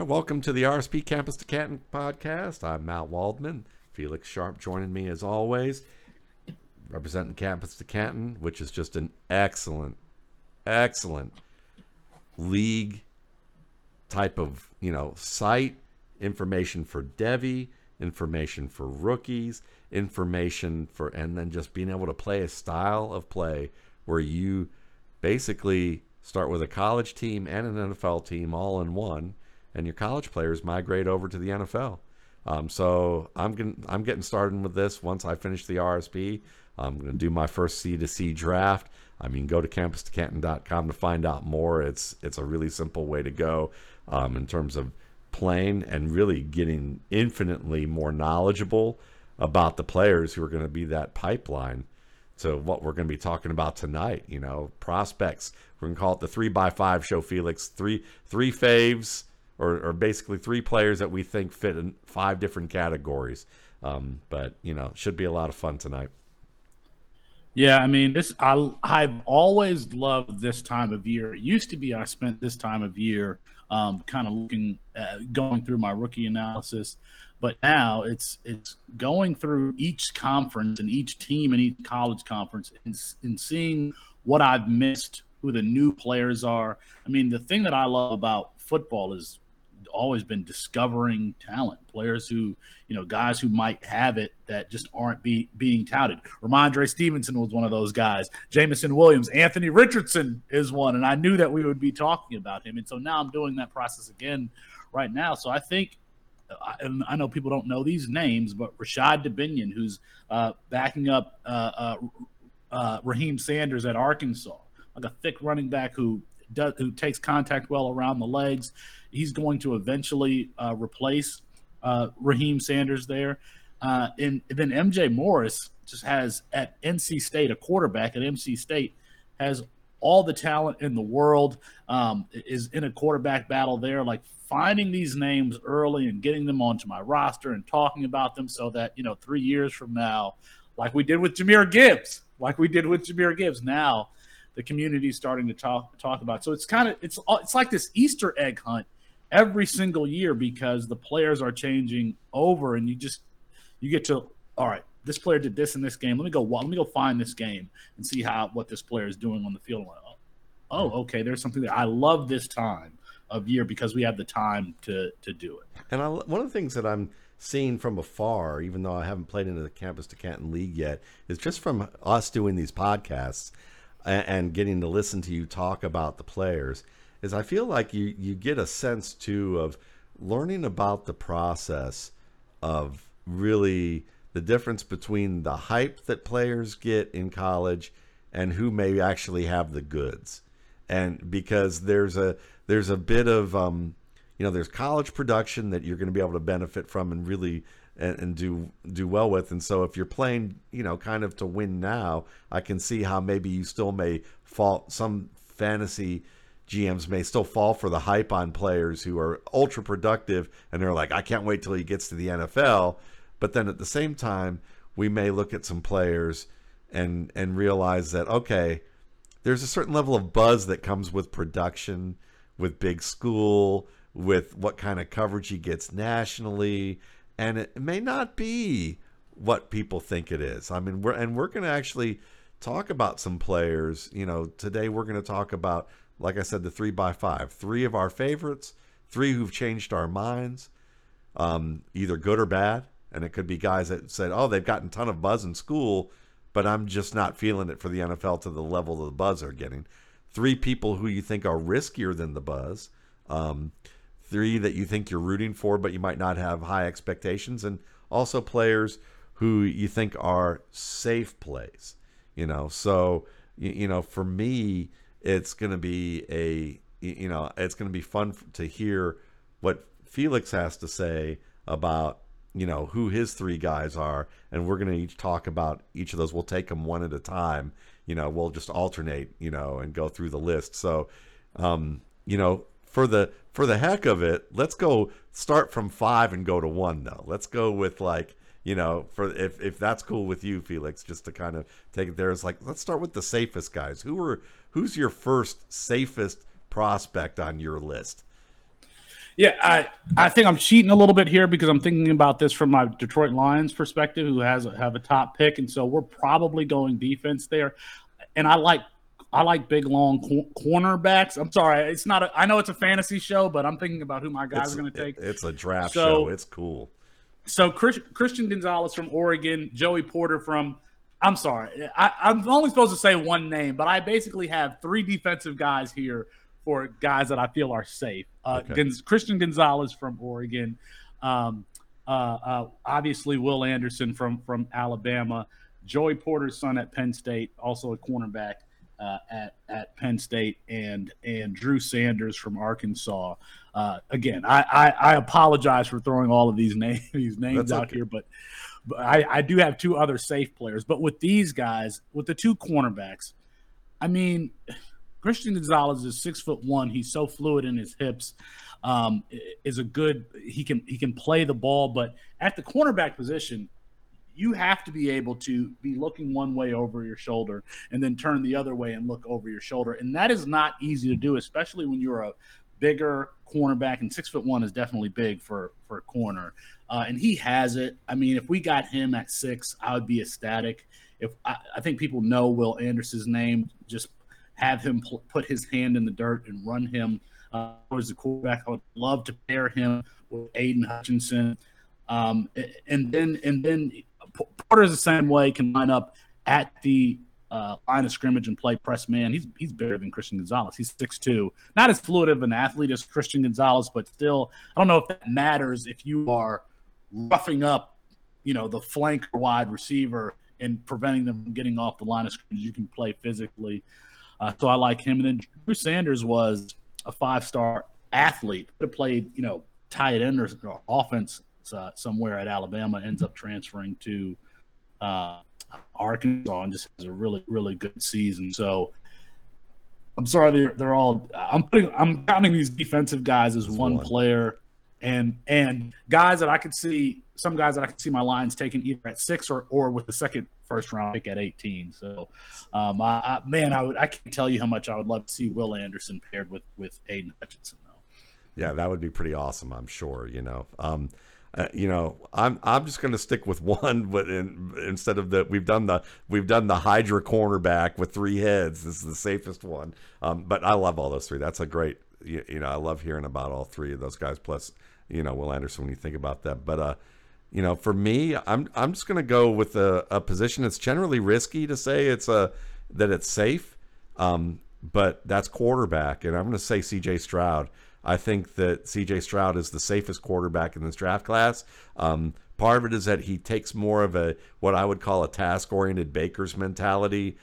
right, welcome to the RSP Campus to Canton podcast. I'm Matt Waldman. Felix Sharpe joining me as always, representing Campus to Canton, which is just an excellent, excellent league type of you know site information for Devy, information for rookies, information for, and then just being able to play a style of play where you basically start with a college team and an NFL team all in one, and your college players migrate over to the NFL. Um, so I'm getting I'm getting started with this once I finish the RSP. I'm going to do my first C to C draft. I mean, go to campustocanton.com to find out more. It's it's a really simple way to go um, in terms of playing and really getting infinitely more knowledgeable about the players who are going to be that pipeline to what we're going to be talking about tonight. You know, prospects. We're going to call it the three by five show, Felix. Three three faves, or, or basically three players that we think fit in five different categories. Um, but you know, should be a lot of fun tonight. Yeah, I mean, this I I've always loved this time of year. It used to be I spent this time of year um, kind of looking, at, going through my rookie analysis. But now it's it's going through each conference and each team and each college conference and, and seeing what I've missed, who the new players are. I mean, the thing that I love about football is always been discovering talent, players who, you know, guys who might have it that just aren't be, being touted. Rhamondre Stevenson was one of those guys. Jameson Williams, Anthony Richardson is one, and I knew that we would be talking about him. And so now I'm doing that process again right now. So I think and I know people don't know these names, but Rashod Dubinion, who's uh, backing up uh, uh, uh, Raheim Sanders at Arkansas, like a thick running back who does, who takes contact well around the legs he's going to eventually uh, replace uh, Raheim Sanders there. Uh, and, then MJ Morris just has at NC State, a quarterback at NC State, has all the talent in the world, um, is in a quarterback battle there. Like finding these names early and getting them onto my roster and talking about them so that, you know, three years from now, like we did with Jahmyr Gibbs, like we did with Jahmyr Gibbs, now the community is starting to talk talk about. So it's kind of it's it's like this Easter egg hunt every single year because the players are changing over and you just you get to all right this player did this in this game. Let me go let me go find this game and see how what this player is doing on the field. Oh, oh okay there's something that i love this time of year because we have the time to to do it. And I, one of the things that i'm seeing from afar even though i haven't played into the campus to canton league yet is just from us doing these podcasts and, and getting to listen to you talk about the players is I feel like you you get a sense too of learning about the process of really the difference between the hype that players get in college and who may actually have the goods. And because there's a there's a bit of um, you know there's college production that you're going to be able to benefit from and really and, and, do do well with. And so if you're playing you know kind of to win now i can see how maybe you still may fall some fantasy GMs may still fall for the hype on players who are ultra productive and they're like, I can't wait till he gets to the NFL. But then at the same time, we may look at some players and and realize that okay, there's a certain level of buzz that comes with production, with big school, with what kind of coverage he gets nationally, and it may not be what people think it is. I mean, we're and we're going to actually talk about some players. You know, today we're going to talk about like I said, the three by five. Three of our favorites, three who've changed our minds, um, either good or bad. And it could be guys that said, oh, they've gotten a ton of buzz in school, but I'm just not feeling it for the NFL to the level of the buzz they're getting. Three people who you think are riskier than the buzz. Um, three that you think you're rooting for, but you might not have high expectations. And also players who you think are safe plays. You know, so, you, you know, for me, it's going to be a you know it's going to be fun to hear what Felix has to say about you know who his three guys are and we're going to each talk about each of those. We'll take them one at a time you know we'll just alternate you know and go through the list. So um you know for the for the heck of it let's go start from 5 and go to 1 though. Let's go with like you know for if if that's cool with you Felix just to kind of take it there. It's like let's start with the safest guys. Who were who's your first safest prospect on your list? Yeah, I, I think I'm cheating a little bit here because I'm thinking about this from my Detroit Lions perspective, who has a, have a top pick, and so we're probably going defense there. And I like I like big long cor- cornerbacks. I'm sorry, it's not. A, I know it's a fantasy show, but I'm thinking about who my guys it's, are going to take. It's a draft so, show. It's cool. So Chris, Christian Gonzalez from Oregon, Joey Porter from. I'm sorry, I, I'm only supposed to say one name, but I basically have three defensive guys here for guys that I feel are safe. Uh, okay. Christian Gonzalez from Oregon, um, uh, uh, obviously Will Anderson from from Alabama, Joey Porter's son at Penn State, also a cornerback uh, at at Penn State, and and Drew Sanders from Arkansas. Uh, again, I, I, I apologize for throwing all of these names these names That's out okay. here, but. But I, I do have two other safe players. But with these guys, with the two cornerbacks, I mean, Christian Gonzalez is six foot one. He's so fluid in his hips. Um, is a good. He can he can play the ball, but at the cornerback position, you have to be able to be looking one way over your shoulder and then turn the other way and look over your shoulder, and that is not easy to do, especially when you're a bigger cornerback. And six foot one is definitely big for for a corner, uh, and he has it. I mean, if we got him at six, I would be ecstatic. If I, I think people know Will Anderson's name, just have him pl- put his hand in the dirt and run him uh, as the quarterback. I would love to pair him with Aidan Hutchinson, um, and then and then Porter's the same way can line up at the uh, line of scrimmage and play press man. He's he's better than Christian Gonzalez. He's six two, not as fluid of an athlete as Christian Gonzalez, but still, I don't know if that matters if you are roughing up, you know, the flank wide receiver and preventing them from getting off the line of scrimmage. You can play physically. Uh, so I like him. And then Drew Sanders was a five star athlete. Could have played, you know, tight end or, or offense uh, somewhere at Alabama. Ends up transferring to uh, Arkansas and just has a really really good season. So I'm sorry they're they're all. I'm putting I'm counting these defensive guys as one, one player and and guys that I could see some guys that I could see my lines taking either at six or or with the second first round pick at 18. So, um, I, I, man, I would I can't tell you how much I would love to see Will Anderson paired with with Aidan Hutchinson. Though. Yeah, that would be pretty awesome. I'm sure. You know. Um, uh, you know, I'm I'm just going to stick with one, but in, instead of the we've done the we've done the Hydra cornerback with three heads. This is the safest one. Um, but I love all those three. That's a great. You, you, know, I love hearing about all three of those guys. Plus, you know, Will Anderson when you think about that. But uh, you know, for me, I'm I'm just going to go with a, a position that's generally risky to say it's a that it's safe, um, but that's quarterback, and I'm going to say C.J. Stroud. I think that C.J. Stroud is the safest quarterback in this draft class. Um, part of it is that he takes more of a what I would call a task-oriented Baker's mentality,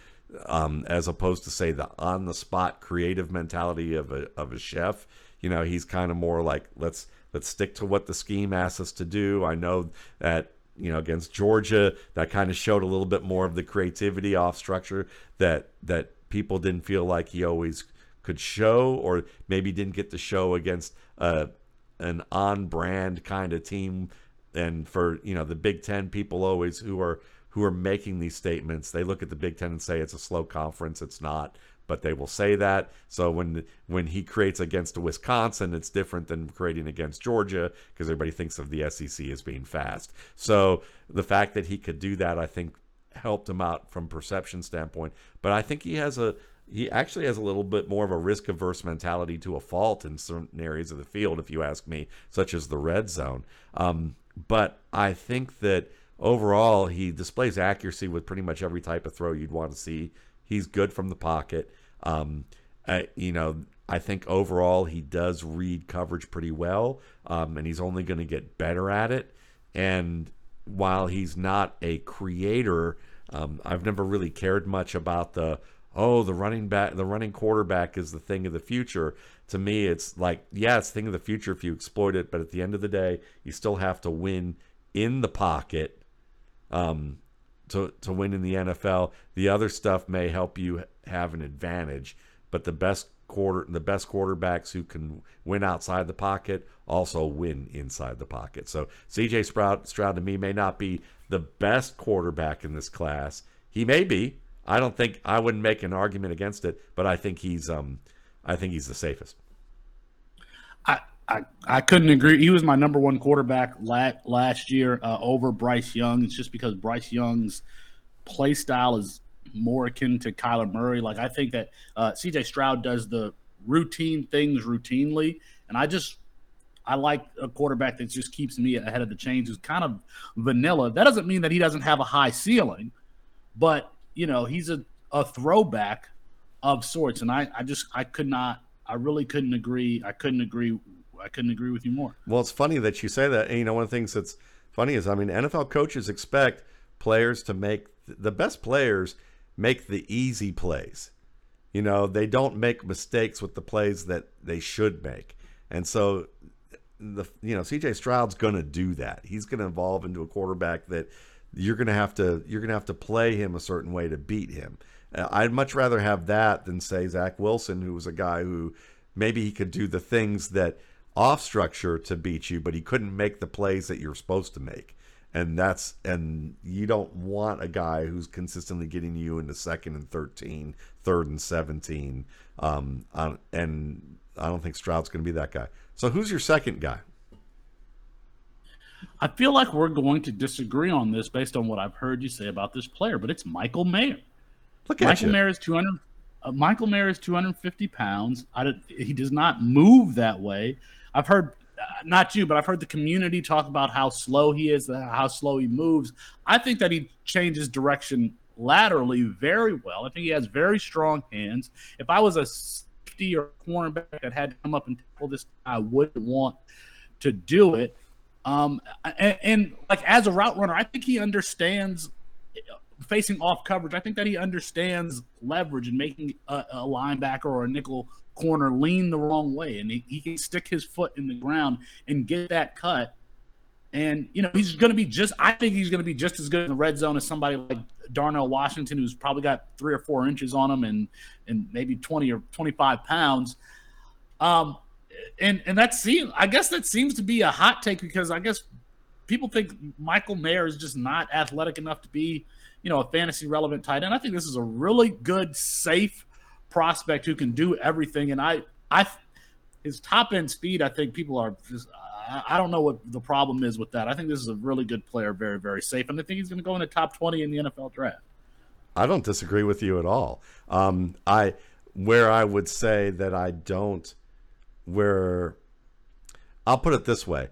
um, as opposed to say the on-the-spot creative mentality of a of a chef. You know, he's kind of more like let's let's stick to what the scheme asks us to do. I know that you know against Georgia that kind of showed a little bit more of the creativity off structure that that people didn't feel like he always could show or maybe didn't get to show against uh, an on brand kind of team and for you know the Big 10 people always who are who are making these statements they look at the Big 10 and say it's a slow conference it's not but they will say that. So when when he creates against Wisconsin, it's different than creating against Georgia because everybody thinks of the SEC as being fast. So the fact that he could do that, I think, helped him out from perception standpoint. But I think he has a he actually has a little bit more of a risk averse mentality to a fault in certain areas of the field, if you ask me, such as the red zone. Um, but I think that overall he displays accuracy with pretty much every type of throw you'd want to see. He's good from the pocket. Um, uh, you know, I think overall he does read coverage pretty well, um, and he's only going to get better at it. And while he's not a creator, um, I've never really cared much about the oh the running back, the running quarterback is the thing of the future. To me, it's like yeah, it's thing of the future if you exploit it, but at the end of the day, you still have to win in the pocket. Um, to, to win in the NFL. The other stuff may help you have an advantage, but the best quarter the best quarterbacks who can win outside the pocket also win inside the pocket. So CJ Stroud Stroud to me may not be the best quarterback in this class. He may be. I don't think I wouldn't make an argument against it, but I think he's um I think he's the safest. I I, I couldn't agree. He was my number one quarterback last last year uh, over Bryce Young. It's just because Bryce Young's play style is more akin to Kyler Murray. Like I think that uh, C.J. Stroud does the routine things routinely, and I just I like a quarterback that just keeps me ahead of the chains. Who's kind of vanilla. That doesn't mean that he doesn't have a high ceiling, but you know he's a, a throwback of sorts, and I I just I could not I really couldn't agree. I couldn't agree. I couldn't agree with you more. Well, it's funny that you say that. And, you know, one of the things that's funny is, I mean, NFL coaches expect players to make the best players make the easy plays. You know, they don't make mistakes with the plays that they should make. And so the you know, CJ Stroud's going to do that. He's going to evolve into a quarterback that you're to have to you're to have to play him a certain way to beat him. Uh, I'd much rather have that than say Zach Wilson, who was a guy who maybe he could do the things that off structure to beat you, but he couldn't make the plays that you're supposed to make. And that's and you don't want a guy who's consistently getting you into second and 13, third and 17. Um, and I don't think Stroud's going to be that guy. So who's your second guy? I feel like we're going to disagree on this based on what I've heard you say about this player, but it's Michael Mayer. Look at Michael you. Mayer is 200. Uh, Michael Mayer is 250 pounds. I, he does not move that way. I've heard, uh, not you, but I've heard the community talk about how slow he is, uh, how slow he moves. I think that he changes direction laterally very well. I think he has very strong hands. If I was a safety or cornerback that had to come up and tackle this, I wouldn't want to do it. Um, and, and, like as a route runner, I think he understands facing off coverage. I think that he understands leverage and making a, a linebacker or a nickel corner lean the wrong way, and he, he can stick his foot in the ground and get that cut. And you know he's going to be just. I think he's going to be just as good in the red zone as somebody like Darnell Washington, who's probably got three or four inches on him and and maybe twenty or twenty five pounds. Um, and and that seems. I guess that seems to be a hot take because I guess people think Michael Mayer is just not athletic enough to be you know, a fantasy relevant tight end. I think this is a really good, safe prospect who can do everything. And I, I, his top end speed, I think people are just, I don't know what the problem is with that. I think this is a really good player, very, very safe. And I think he's going to go in the top 20 in the NFL draft. I don't disagree with you at all. Um, I, where I would say that I don't, where I'll put it this way.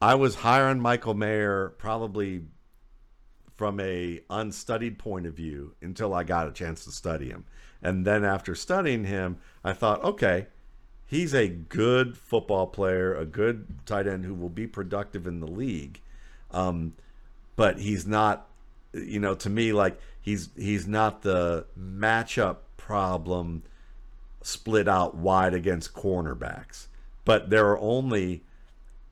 I was higher on Michael Mayer probably from a unstudied point of view until I got a chance to study him. And then after studying him, I thought, okay, he's a good football player, a good tight end who will be productive in the league. Um, but he's not, you know, to me, like he's he's not the matchup problem split out wide against cornerbacks. But there are only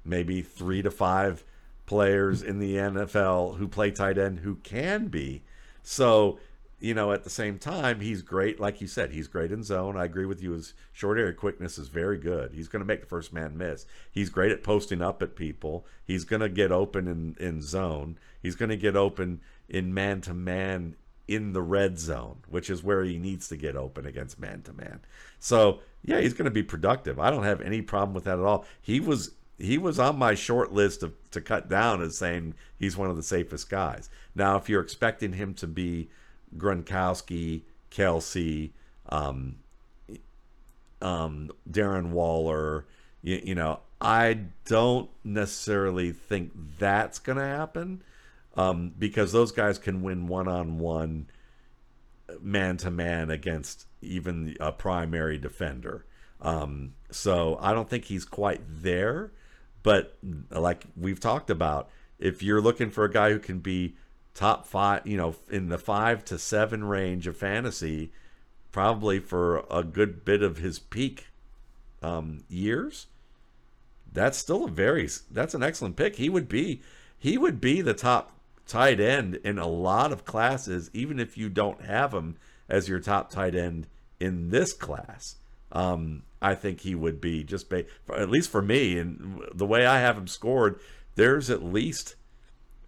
maybe three to five players in the NFL who play tight end who can be. So, you know, at the same time, he's great. Like you said, he's great in zone. I agree with you. His short area quickness is very good. He's going to make the first man miss. He's great at posting up at people. He's going to get open in, in zone. He's going to get open in man to man in the red zone, which is where he needs to get open against man to man. So, yeah, he's going to be productive. I don't have any problem with that at all. He was he was on my short list of to cut down as saying he's one of the safest guys. Now, if you're expecting him to be Gronkowski, Kelce, um, um, Darren Waller, you, you, know, I don't necessarily think that's going to happen um, because those guys can win one on one, man to man against even a primary defender. Um, so I don't think he's quite there. But like we've talked about, if you're looking for a guy who can be top five, you know, in the five to seven range of fantasy, probably for a good bit of his peak um, years, that's still a very that's an excellent pick. He would be he would be the top tight end in a lot of classes, even if you don't have him as your top tight end in this class. Um, I think he would be just ba- at least for me and the way I have him scored. There's at least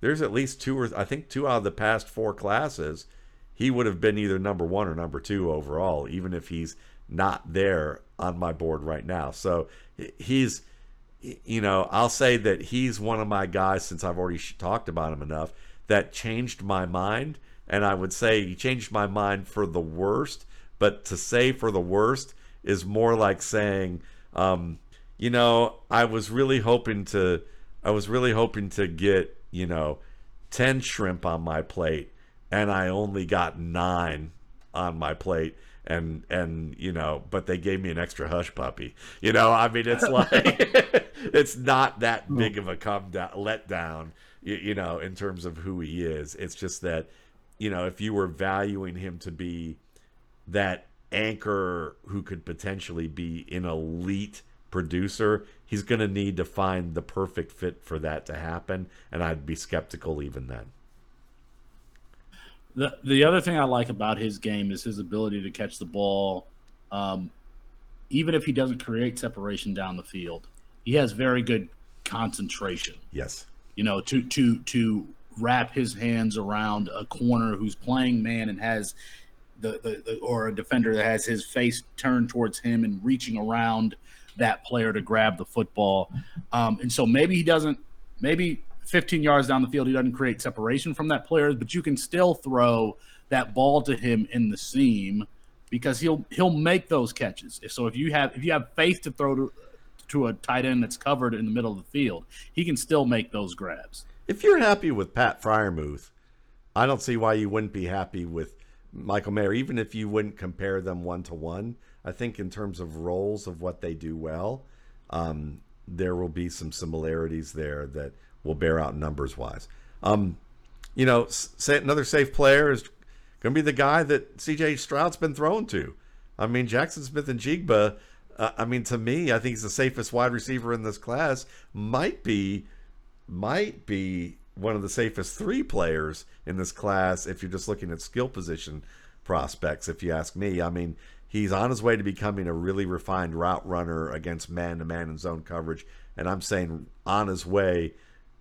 there's at least two or I think two out of the past four classes, he would have been either number one or number two overall, even if he's not there on my board right now. So he's you know, I'll say that he's one of my guys since I've already talked about him enough that changed my mind. And I would say he changed my mind for the worst. But to say for the worst is more like saying, um, you know, I was really hoping to, I was really hoping to get, you know, 10 shrimp on my plate and I only got nine on my plate and and you know but they gave me an extra hush puppy you know i mean it's like it's not that big of a come down let down you, you know in terms of who he is it's just that you know if you were valuing him to be that anchor who could potentially be an elite producer he's going to need to find the perfect fit for that to happen and i'd be skeptical even then the the other thing I like about his game is his ability to catch the ball, um, even if he doesn't create separation down the field. He has very good concentration. Yes, you know to to to wrap his hands around a corner who's playing man and has the, the, the or a defender that has his face turned towards him and reaching around that player to grab the football. Um, and so maybe he doesn't. Maybe 15 yards down the field, he doesn't create separation from that player, but you can still throw that ball to him in the seam because he'll he'll make those catches. So if you have if you have faith to throw to, to a tight end that's covered in the middle of the field, he can still make those grabs. If you're happy with Pat Freiermuth, I don't see why you wouldn't be happy with Michael Mayer, even if you wouldn't compare them one to one. I think in terms of roles of what they do well, um, there will be some similarities there that will bear out numbers wise. Um, you know, another safe player is going to be the guy that CJ Stroud's been thrown to. I mean, Jackson Smith-Njigba. Uh, I mean, to me, I think he's the safest wide receiver in this class. Might be, might be one of the safest three players in this class if you're just looking at skill position prospects. If you ask me, I mean, he's on his way to becoming a really refined route runner against man-to-man and zone coverage, and I'm saying on his way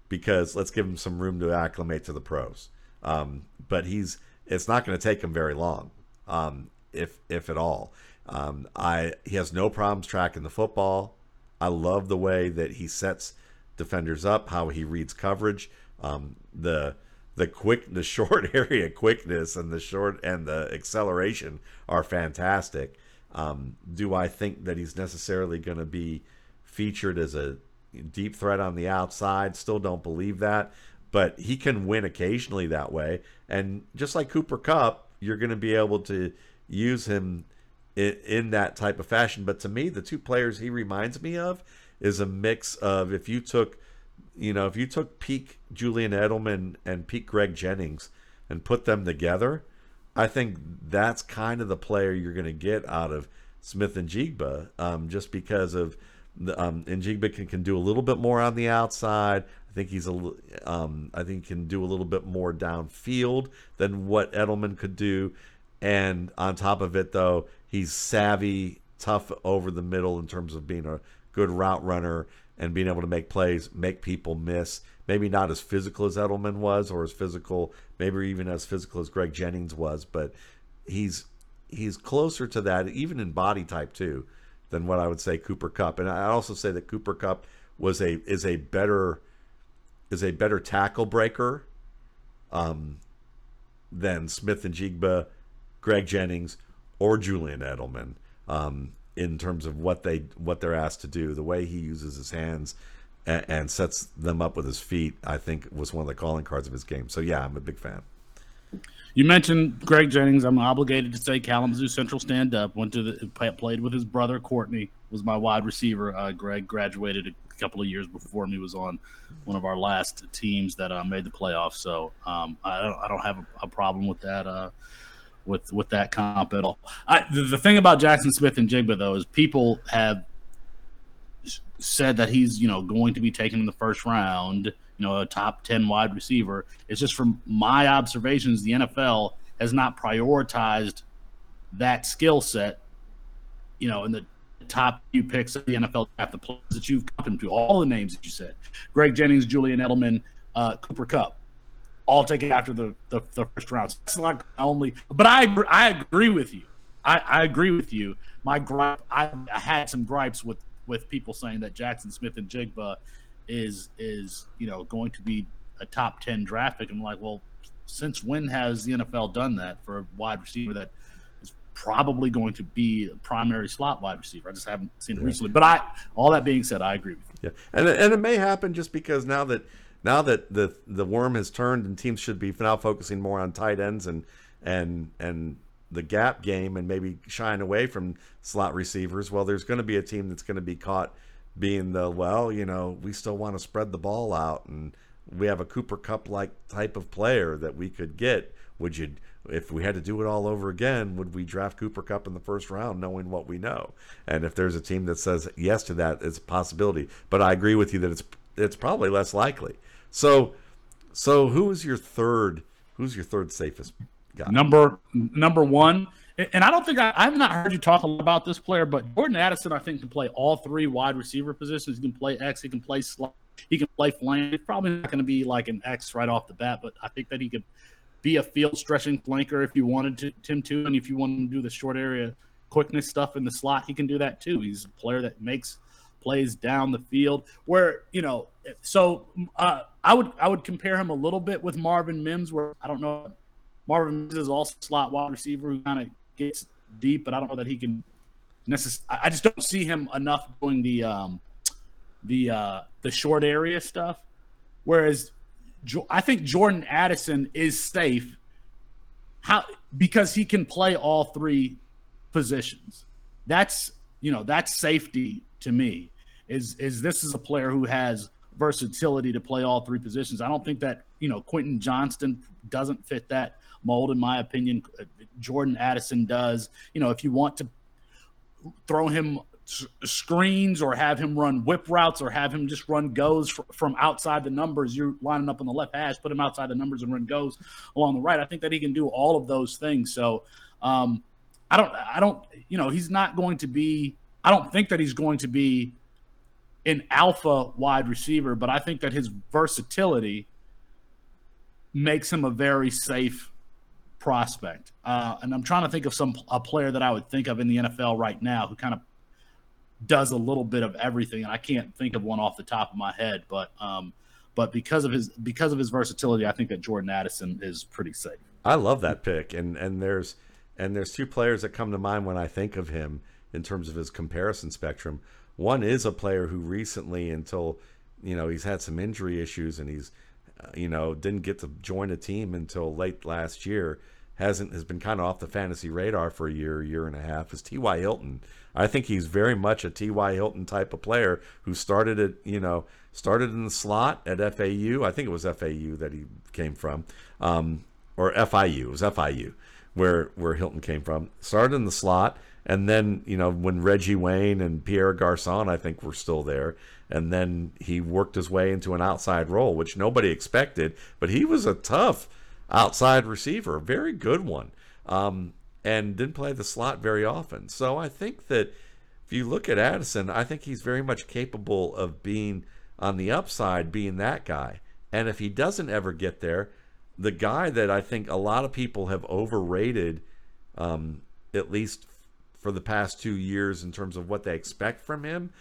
because let's give him some room to acclimate to the pros. Um, but he's it's not going to take him very long, um, if if at all. Um, I he has no problems tracking the football. I love the way that he sets defenders up, how he reads coverage, um, the the quick the short area quickness and the short and the acceleration are fantastic. Um, do I think that he's necessarily going to be featured as a deep threat on the outside. Still don't believe that, but he can win occasionally that way. And just like Cooper Kupp, you're going to be able to use him in, in that type of fashion. But to me, the two players he reminds me of is a mix of if you took, you know, if you took peak Julian Edelman and peak Greg Jennings and put them together, I think that's kind of the player you're going to get out of Smith-Njigba, um, just because of um, and Njigba can, can do a little bit more on the outside. I think he's a um, I think he can do a little bit more downfield than what Edelman could do. And on top of it, though, he's savvy, tough over the middle in terms of being a good route runner and being able to make plays, make people miss. Maybe not as physical as Edelman was, or as physical, maybe even as physical as Greg Jennings was, but he's he's closer to that, even in body type too than what I would say Cooper Kupp. And I also say that Cooper Kupp was a is a better is a better tackle breaker um, than Smith-Njigba, Greg Jennings, or Julian Edelman um, in terms of what they what they're asked to do. The way he uses his hands and, and sets them up with his feet, I think, was one of the calling cards of his game. So yeah, I'm a big fan. You mentioned Greg Jennings. I'm obligated to say Kalamazoo Central stand up. Went to the played with his brother Courtney. Was my wide receiver. Uh, Greg graduated a couple of years before me. Was on one of our last teams that uh, made the playoffs. So um, I don't I don't have a, a problem with that. Uh, with with that comp at all. I, the, the thing about Jackson Smith-Njigba though is people have said that he's you know going to be taken in the first round you know, a top 10 wide receiver. It's just from my observations, the NFL has not prioritized that skill set, you know, in the top few picks of the NFL draft, the players that you've come to, all the names that you said Greg Jennings, Julian Edelman, uh, Cooper All taken after the, the, the first round. So that's not only, but I, I agree with you. I, I agree with you. My gripe, I, I had some gripes with with people saying that Jackson Smith-Njigba is is you know going to be a top ten draft pick. I'm like, well, since when has the NFL done that for a wide receiver that is probably going to be a primary slot wide receiver? I just haven't seen it yeah. recently. But I, all that being said, I agree with you. Yeah, and and it may happen just because now that now that the the worm has turned and teams should be now focusing more on tight ends and and and the gap game and maybe shying away from slot receivers. Well, there's going to be a team that's going to be caught being the well, you know, we still want to spread the ball out and we have a Cooper Kupp like type of player that we could get. Would you, if we had to do it all over again, would we draft Cooper Kupp in the first round, knowing what we know? And if there's a team that says yes to that, it's a possibility. But I agree with you that it's it's probably less likely. So, so who is your third? Who's your third safest guy? Number number one. And I don't think I, I've not heard you talk about this player, but Jordan Addison, I think, can play all three wide receiver positions. He can play X, he can play slot, he can play flank. Probably not going to be like an X right off the bat, but I think that he could be a field stretching flanker if you wanted to, him to, and if you want to do the short area quickness stuff in the slot, he can do that too. He's a player that makes plays down the field. Where you know, so uh, I would I would compare him a little bit with Marvin Mims, where I don't know. Marvin Mims is also slot wide receiver who kind of gets deep, but I don't know that he can. necessarily. I just don't see him enough doing the um, the uh, the short area stuff. Whereas jo- I think Jordan Addison is safe. How because he can play all three positions. That's you know that's safety to me. Is is this is a player who has versatility to play all three positions. I don't think that you know Quentin Johnston doesn't fit that mold in my opinion. Jordan Addison does. You know, if you want to throw him screens or have him run whip routes or have him just run goes from outside the numbers. You're lining up on the left hash, put him outside the numbers and run goes along the right. I think that he can do all of those things. So um, I don't, I don't, you know, he's not going to be. I don't think that he's going to be an alpha wide receiver, but I think that his versatility makes him a very safe prospect. Uh, and I'm trying to think of some a player that I would think of in the NFL right now who kind of does a little bit of everything. And I can't think of one off the top of my head, but um, but because of his because of his versatility, I think that Jordan Addison is pretty safe. I love that pick, and and there's and there's two players that come to mind when I think of him in terms of his comparison spectrum. One is a player who recently, until you know, he's had some injury issues and he's uh, you know didn't get to join a team until late last year. Hasn't has been kind of off the fantasy radar for a year, year and a half. Is T.Y. Hilton? I think he's very much a T.Y. Hilton type of player who started at, you know, started in the slot at FAU. I think it was FAU that he came from, um, or FIU. It was FIU where where Hilton came from. Started in the slot, and then you know when Reggie Wayne and Pierre Garcon, I think, were still there, and then he worked his way into an outside role, which nobody expected. But he was a tough outside receiver, a very good one. Um, and didn't play the slot very often. So I think that if you look at Addison, I think he's very much capable of being on the upside, being that guy. And if he doesn't ever get there, the guy that I think a lot of people have overrated, um, at least for the past two years in terms of what they expect from him,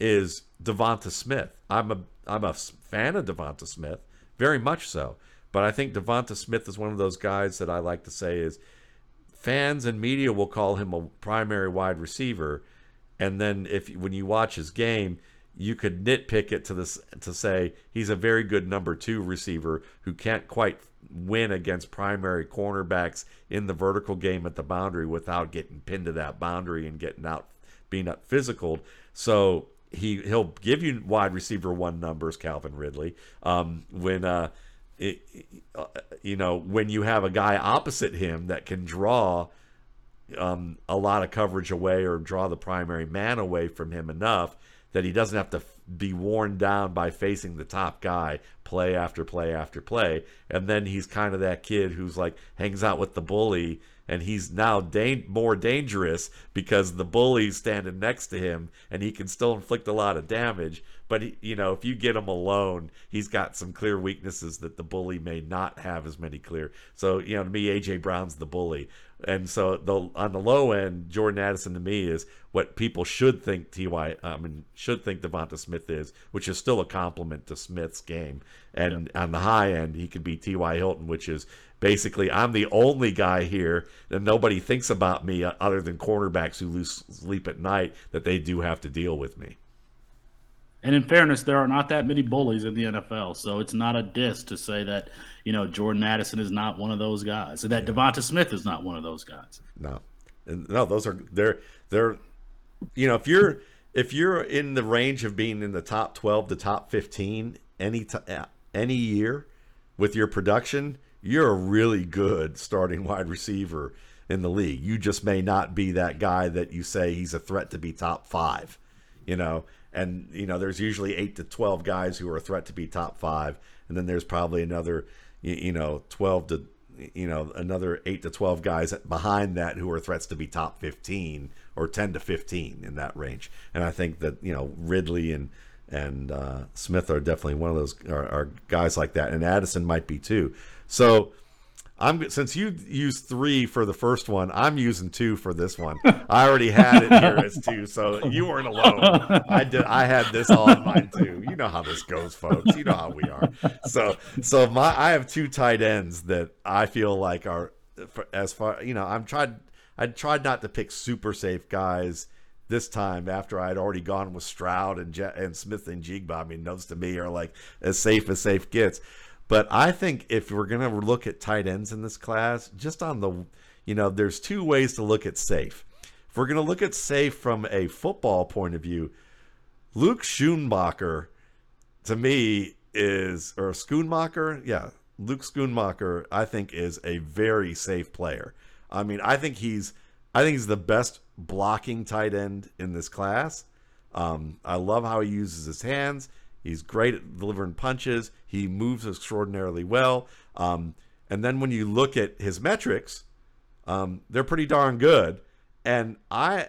is DeVonta Smith. I'm a I'm a fan of DeVonta Smith, very much so. But I think DeVonta Smith is one of those guys that I like to say is fans and media will call him a primary wide receiver, and then if when you watch his game, you could nitpick it to this to say he's a very good number two receiver who can't quite win against primary cornerbacks in the vertical game at the boundary without getting pinned to that boundary and getting out being up physical. So he he'll give you wide receiver one numbers, Calvin Ridley. Um, when uh, it, uh, you know, when you have a guy opposite him that can draw um, a lot of coverage away or draw the primary man away from him enough that he doesn't have to be worn down by facing the top guy play after play after play. And then he's kind of that kid who's like hangs out with the bully and he's now da- more dangerous because the bully's standing next to him and he can still inflict a lot of damage but he, you know, if you get him alone, he's got some clear weaknesses that the bully may not have as many clear. So you know, to me, AJ Brown's the bully, and so the on the low end, Jordan Addison to me is what people should think Ty. I mean, should think DeVonta Smith is, which is still a compliment to Smith's game. And on the high end, he could be T.Y. Hilton, which is basically I'm the only guy here that nobody thinks about me other than cornerbacks who lose sleep at night that they do have to deal with me. And in fairness, there are not that many bullies in the NFL, so it's not a diss to say that you know Jordan Addison is not one of those guys, or that yeah. DeVonta Smith is not one of those guys. No, no, those are they're they're you know if you're if you're in the range of being in the top twelve to top fifteen any t- any year with your production, you're a really good starting wide receiver in the league. You just may not be that guy that you say he's a threat to be top five, you know. And you know, there's usually eight to twelve guys who are a threat to be top five, and then there's probably another, you know, twelve to you know another eight to twelve guys behind that who are threats to be top fifteen or ten to fifteen in that range. And I think that you know Ridley and and uh, Smith are definitely one of those are, are, guys like that, and Addison might be too. So I'm since you used three for the first one, I'm using two for this one. I already had it here as two, so you weren't alone. I did. I had this all in mind too. You know how this goes, folks. You know how we are. So so my I have two tight ends that I feel like are as far you know I'm tried I tried not to pick super safe guys this time after I had already gone with Stroud and Je- and Smith-Njigba. I mean, those to me are like as safe as safe gets. But I think if we're gonna look at tight ends in this class, just on the, you know, there's two ways to look at safe. If we're gonna look at safe from a football point of view, Luke Schoonmaker, to me is or Schoonmaker, yeah, Luke Schoonmaker, I think is a very safe player. I mean, I think he's I think he's the best blocking tight end in this class. Um, I love how he uses his hands. He's great at delivering punches. He moves extraordinarily well. Um, and then when you look at his metrics, um, they're pretty darn good. And I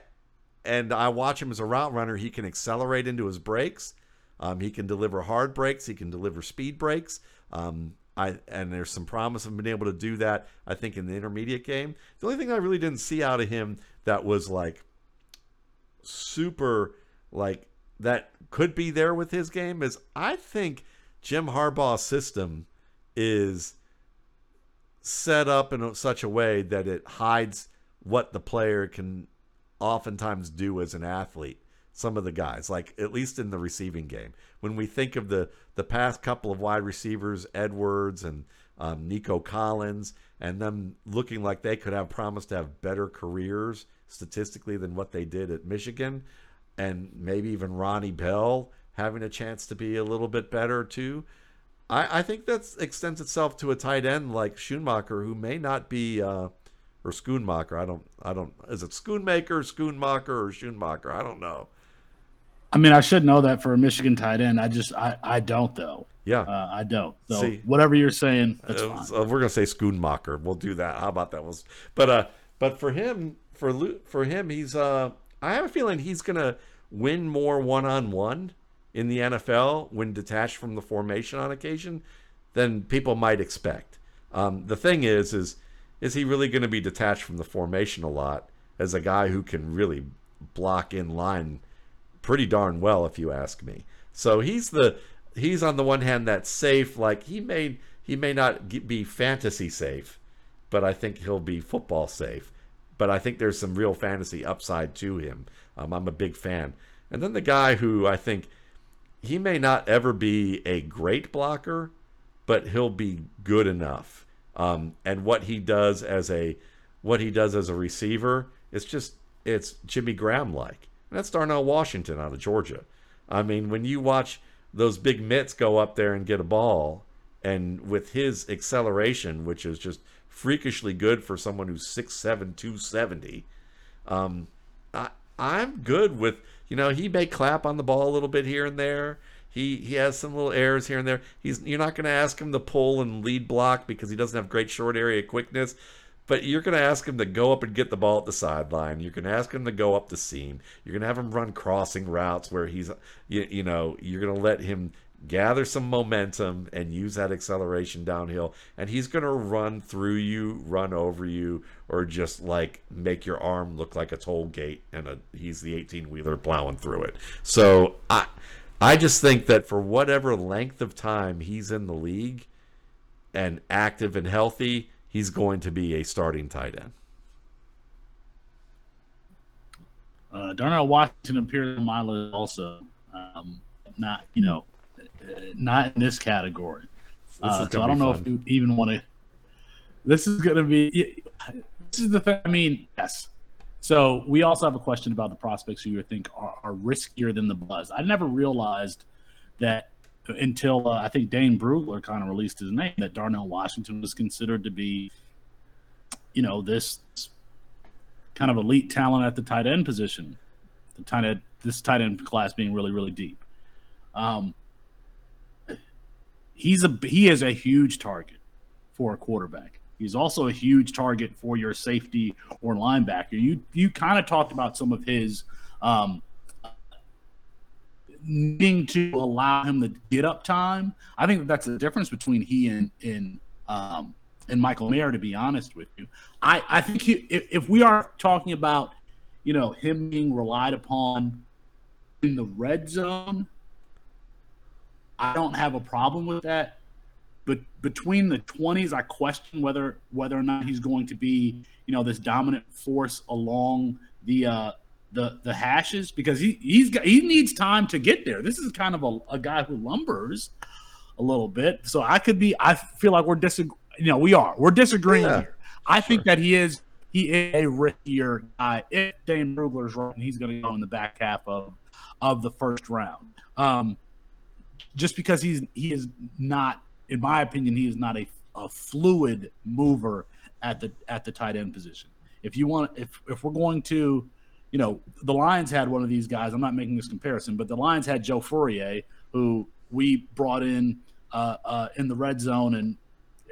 and I watch him as a route runner. He can accelerate into his breaks. Um, he can deliver hard breaks. He can deliver speed breaks. Um, I and there's some promise of being able to do that. I think in the intermediate game, the only thing I really didn't see out of him that was like super like that could be there with his game is I think Jim Harbaugh's system is set up in such a way that it hides what the player can oftentimes do as an athlete some of the guys, like at least in the receiving game. When we think of the the past couple of wide receivers, Edwards and um, Nico Collins, and them looking like they could have promised to have better careers statistically than what they did at Michigan, and maybe even Ronnie Bell having a chance to be a little bit better too. I, I think that extends itself to a tight end like Schoonmaker, who may not be. Uh, or Schoonmaker. I don't. I don't. Is it Schoonmaker, Schoonmaker, or Schoonmaker? I don't know. I mean, I should know that for a Michigan tight end. I just, I, I don't though. Yeah, uh, I don't. So See, whatever you're saying, that's uh, fine. we're gonna say Schoonmaker. We'll do that. How about that? Was but uh, but for him, for for him, he's uh, I have a feeling he's gonna win more one on one in the NFL when detached from the formation on occasion than people might expect. Um, the thing is, is is he really going to be detached from the formation a lot as a guy who can really block in line pretty darn well, if you ask me. So he's the he's on the one hand that safe. Like he may he may not be fantasy safe, but I think he'll be football safe. But I think there's some real fantasy upside to him. Um, I'm a big fan. And then the guy who I think he may not ever be a great blocker, but he'll be good enough. Um, and what he does as a what he does as a receiver, it's just it's Jimmy Graham like. That's Darnell Washington out of Georgia. I mean, when you watch those big mitts go up there and get a ball, and with his acceleration, which is just freakishly good for someone who's 6'7", 270, um, I, I'm good with, you know, he may clap on the ball a little bit here and there. He he has some little errors here and there. He's you're not going to ask him to pull and lead block because he doesn't have great short area quickness but you're going to ask him to go up and get the ball at the sideline. You're going to ask him to go up the seam. You're going to have him run crossing routes where he's, you, you know, you're going to let him gather some momentum and use that acceleration downhill. And he's going to run through you, run over you, or just like make your arm look like a toll gate and a, he's the 18 wheeler plowing through it. So I, I just think that for whatever length of time he's in the league and active and healthy, he's going to be a starting tight end. Uh, Darnell Washington appears on my list also. Um, not, you know, not in this category. Uh, so I don't know if you even want to. This is going to be. This is the thing. I mean, yes. So we also have a question about the prospects who you think are, are riskier than the buzz. I never realized that until uh, I think Dane Brugler kind of released his name that Darnell Washington was considered to be, you know, this kind of elite talent at the tight end position. The tight end, this tight end class being really, really deep. Um, he's a he is a huge target for a quarterback. He's also a huge target for your safety or linebacker. You you kind of talked about some of his um, needing to allow him the get up time. I think that that's the difference between he and and um, and Michael Mayer. To be honest with you, I I think he, if, if we are talking about you know him being relied upon in the red zone I don't have a problem with that. But between the 20s, I question whether whether or not he's going to be, you know, this dominant force along the uh, the the hashes because he he's got he needs time to get there. This is kind of a, a guy who lumbers a little bit. So I could be. I feel like we're disagreeing. You know, we are. We're disagreeing yeah, here. I sure. think that he is he is a riskier guy. If Dane Brugler's right, he's going to go in the back half of of the first round. Um, just because he's he is not, in my opinion, he is not a, a fluid mover at the at the tight end position. If you want, if if we're going to, you know, the Lions had one of these guys. I'm not making this comparison, but the Lions had Joe Fauria, who we brought in uh, uh, in the red zone and,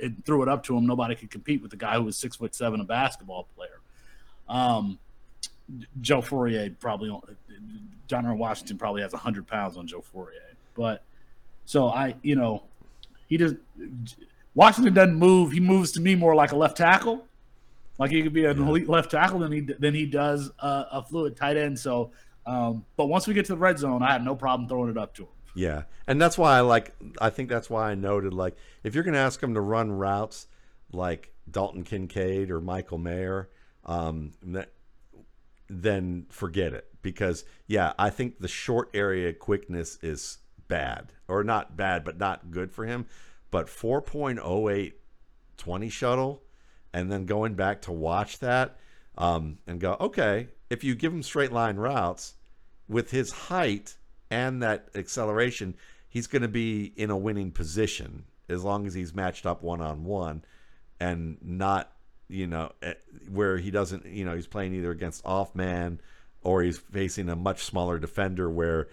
and threw it up to him. Nobody could compete with the guy who was six foot seven, a basketball player. Um, Joe Fauria probably, John Washington probably has hundred pounds on Joe Fauria, but so I, you know, he just Washington doesn't move. He moves to me more like a left tackle, like he could be an yeah. elite left tackle than he than he does a, a fluid tight end. So, um, but once we get to the red zone, I have no problem throwing it up to him. Yeah, and that's why I like. I think that's why I noted like if you're going to ask him to run routes like Dalton Kincaid or Michael Mayer, um, that, then forget it because yeah, I think the short area quickness is bad or not bad, but not good for him. But 4.08 20 shuttle, and then going back to watch that um, and go, okay, if you give him straight line routes with his height and that acceleration, he's going to be in a winning position as long as he's matched up one on one and not, you know, eh, where he doesn't, you know, he's playing either against off man or he's facing a much smaller defender where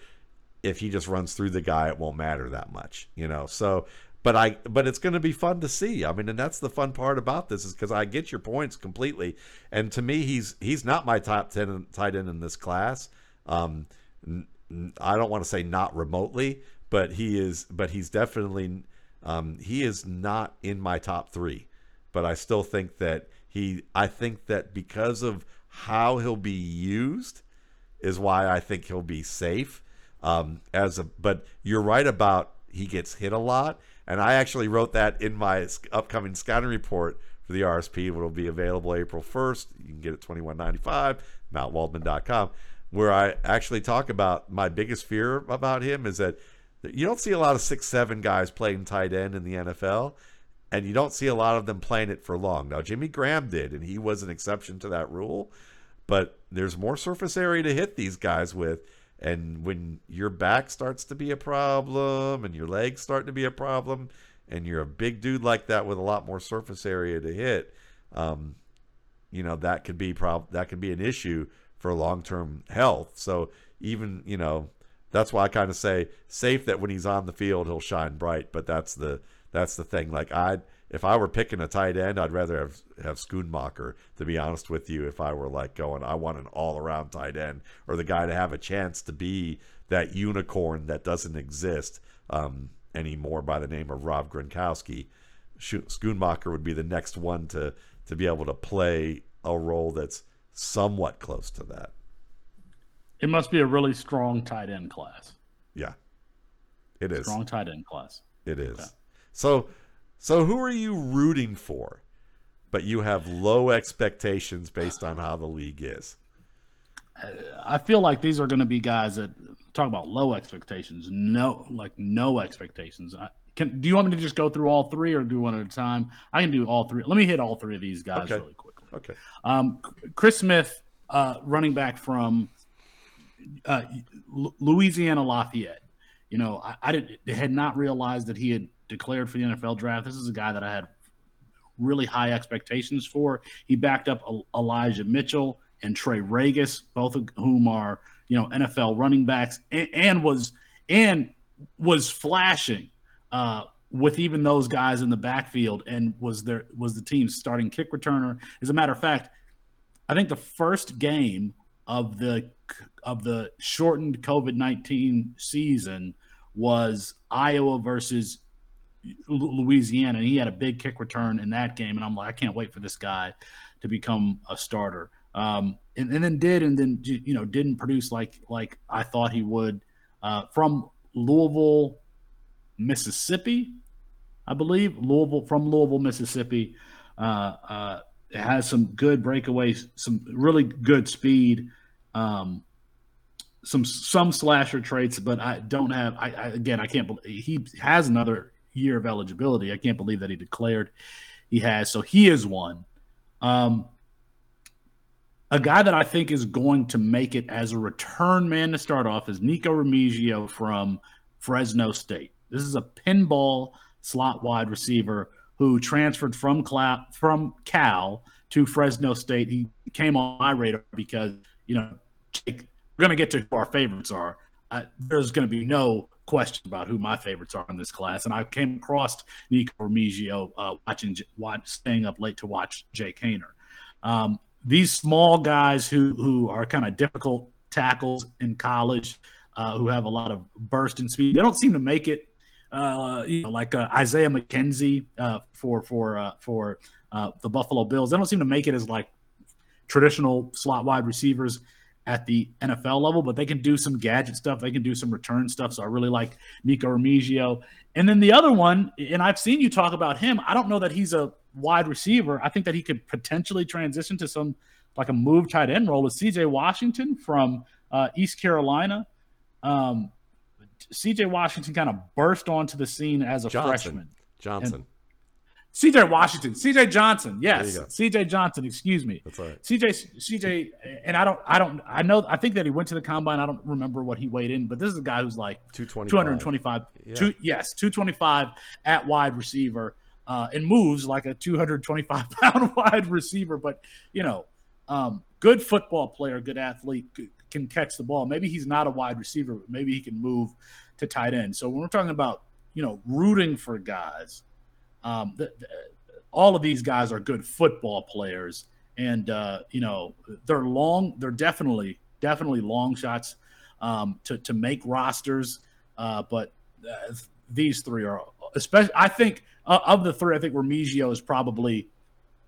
if he just runs through the guy, it won't matter that much, you know. So, but I, but it's going to be fun to see. I mean, and that's the fun part about this is because I get your points completely. And to me, he's he's not my top ten tight end in this class. Um, I don't want to say not remotely, but he is. But he's definitely um, he is not in my top three. But I still think that he. I think that because of how he'll be used is why I think he'll be safe um, as a, but you're right about he gets hit a lot, and I actually wrote that in my upcoming scouting report for the RSP, which will be available April 1st. You can get it 21.95, mattwaldman.com where I actually talk about my biggest fear about him is that you don't see a lot of six seven guys playing tight end in the NFL, and you don't see a lot of them playing it for long. Now Jimmy Graham did, and he was an exception to that rule, but there's more surface area to hit these guys with and when your back starts to be a problem and your legs start to be a problem, and you're a big dude like that with a lot more surface area to hit, um, you know that could be prob- that could be an issue for long term health. So even you know that's why I kind of say safe that when he's on the field he'll shine bright. But that's the that's the thing. Like I if I were picking a tight end, I'd rather have have Schoonmaker. To be honest with you, if I were like going, I want an all around tight end or the guy to have a chance to be that unicorn that doesn't exist um, anymore by the name of Rob Gronkowski. Schoonmaker would be the next one to to be able to play a role that's somewhat close to that. It must be a really strong tight end class. Yeah, it is strong tight end class. It is. Okay. So, so who are you rooting for? But you have low expectations based on how the league is. I feel like these are going to be guys that talk about low expectations. No, like no expectations. I, can do you want me to just go through all three or do one at a time? I can do all three. Let me hit all three of these guys okay. really quickly. Okay. Um, Chris Smith, uh, running back from uh, Louisiana Lafayette. You know, I, I did, had not realized that he had declared for the NFL draft. This is a guy that I had really high expectations for. He backed up Elijah Mitchell and Trey Ragas, both of whom are you know NFL running backs, and, and was and was flashing uh, with even those guys in the backfield, and was there was the team's starting kick returner. As a matter of fact, I think the first game of the of the shortened COVID nineteen season was Iowa versus Louisiana, and he had a big kick return in that game. And I'm like, I can't wait for this guy to become a starter. Um, and, and, then did, and then you know didn't produce like like I thought he would. Uh, from Louisville, Mississippi, I believe Louisville from Louisville, Mississippi. Uh, uh, has some good breakaways, some really good speed, um, some some slasher traits, but I don't have. I, I again, I can't believe he has another year of eligibility. I can't believe that he declared he has. So he is one. Um, a guy that I think is going to make it as a return man to start off is Nikko Remigio from Fresno State. This is a pinball slot wide receiver who transferred from Cla- from Cal to Fresno State. He came on my radar because you know we're going to get to who our favorites are. Uh, there's going to be no question about who my favorites are in this class. And I came across Nikko Remigio uh, watching, watch, staying up late to watch Jake Haener. Um, these small guys who who are kind of difficult tackles in college, uh, who have a lot of burst and speed, they don't seem to make it. Uh, you know, like uh, Isaiah McKenzie uh, for for uh, for the Buffalo Bills, they don't seem to make it as like traditional slot wide receivers at the NFL level, but they can do some gadget stuff. They can do some return stuff. So I really like Nikko Remigio. And then the other one, and I've seen you talk about him. I don't know that he's a wide receiver. I think that he could potentially transition to some like a move tight end role with CJ Washington from uh, East Carolina. Um, CJ Washington kind of burst onto the scene as a Johnson. freshman. Johnson. And CJ Washington, CJ Johnson, yes, CJ Johnson. Excuse me. That's right. CJ, CJ, and I don't, I don't, I know, I think that he went to the combine. I don't remember what he weighed in, but this is a guy who's like 225. Yeah. Two, yes, 225 at wide receiver, uh, and moves like a 225 pound wide receiver. But you know, um, good football player, good athlete, can catch the ball. Maybe he's not a wide receiver, but maybe he can move to tight end. So when we're talking about you know rooting for guys um, the, the, all of these guys are good football players, and uh, you know they're long. They're definitely definitely long shots um, to to make rosters. Uh, but uh, these three are especially. I think uh, of the three, I think Remigio is probably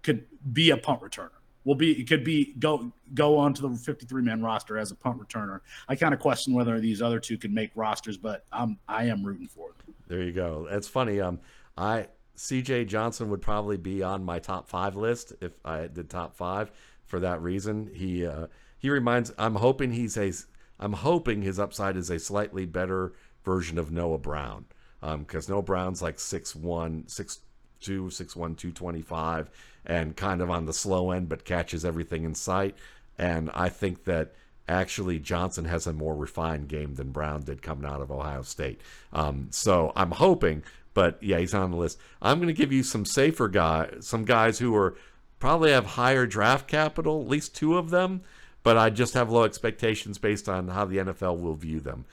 could be a punt returner. Will be it could be go go onto the 53 man roster as a punt returner. I kind of question whether these other two can make rosters, but I'm I am rooting for them. There you go. That's funny. Um, I CJ Johnson would probably be on my top five list if I did top five. For that reason, he uh, he reminds. I'm hoping he's a. I'm hoping his upside is a slightly better version of Noah Brown, because um, Noah Brown's like six one, six two, six one, two twenty five, and kind of on the slow end, but catches everything in sight. And I think that actually Johnson has a more refined game than Brown did coming out of Ohio State. Um, so I'm hoping but yeah, he's on the list. I'm going to give you some safer guys, some guys who are probably have higher draft capital, at least two of them, but I just have low expectations based on how the NFL will view them.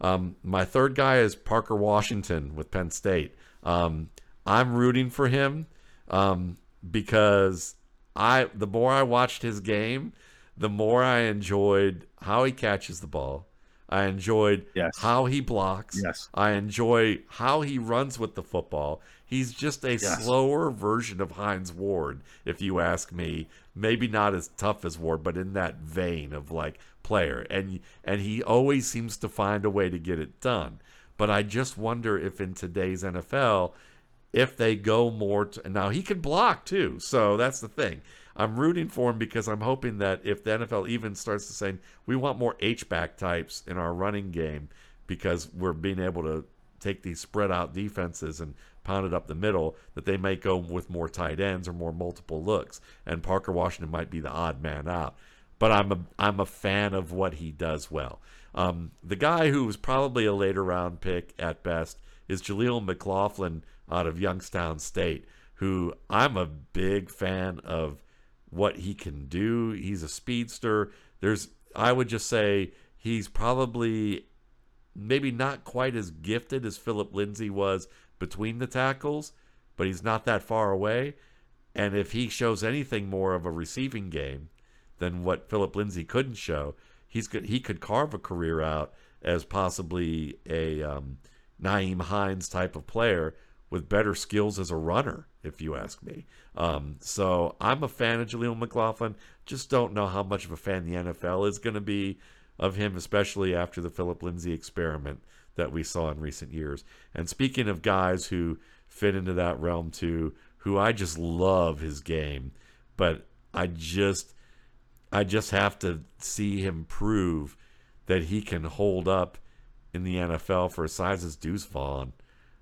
Um, my third guy is Parker Washington with Penn State. Um, I'm rooting for him um, because I the more I watched his game, the more I enjoyed how he catches the ball. I enjoyed Yes. how he blocks. Yes. I enjoy how he runs with the football. He's just a Yes. slower version of Hines Ward, if you ask me. Maybe not as tough as Ward, but in that vein of like player. And and he always seems to find a way to get it done. But I just wonder if in today's NFL, if they go more to now he can block too so that's the thing i'm rooting for him because i'm hoping that if the nfl even starts to say we want more h-back types in our running game because we're being able to take these spread out defenses and pound it up the middle that they may go with more tight ends or more multiple looks. And parker washington might be the odd man out. But i'm a i'm a fan of what he does well. Um, the guy who was probably a later round pick at best is Jaleel McLaughlin out of Youngstown State, who I'm a big fan of what he can do. He's a speedster. There's, I would just say, he's probably maybe not quite as gifted as Phillip Lindsay was between the tackles, but he's not that far away. And if he shows anything more of a receiving game than what Phillip Lindsay couldn't show, he's good. He could carve a career out as possibly a um, Nyheim Hines type of player with better skills as a runner, if you ask me. Um, so I'm a fan of Jaleel McLaughlin. Just don't know how much of a fan the NFL is going to be of him, especially after the Phillip Lindsay experiment that we saw in recent years. And speaking of guys who fit into that realm too, who I just love his game, but I just I just have to see him prove that he can hold up in the NFL for a size as Deuce Vaughn.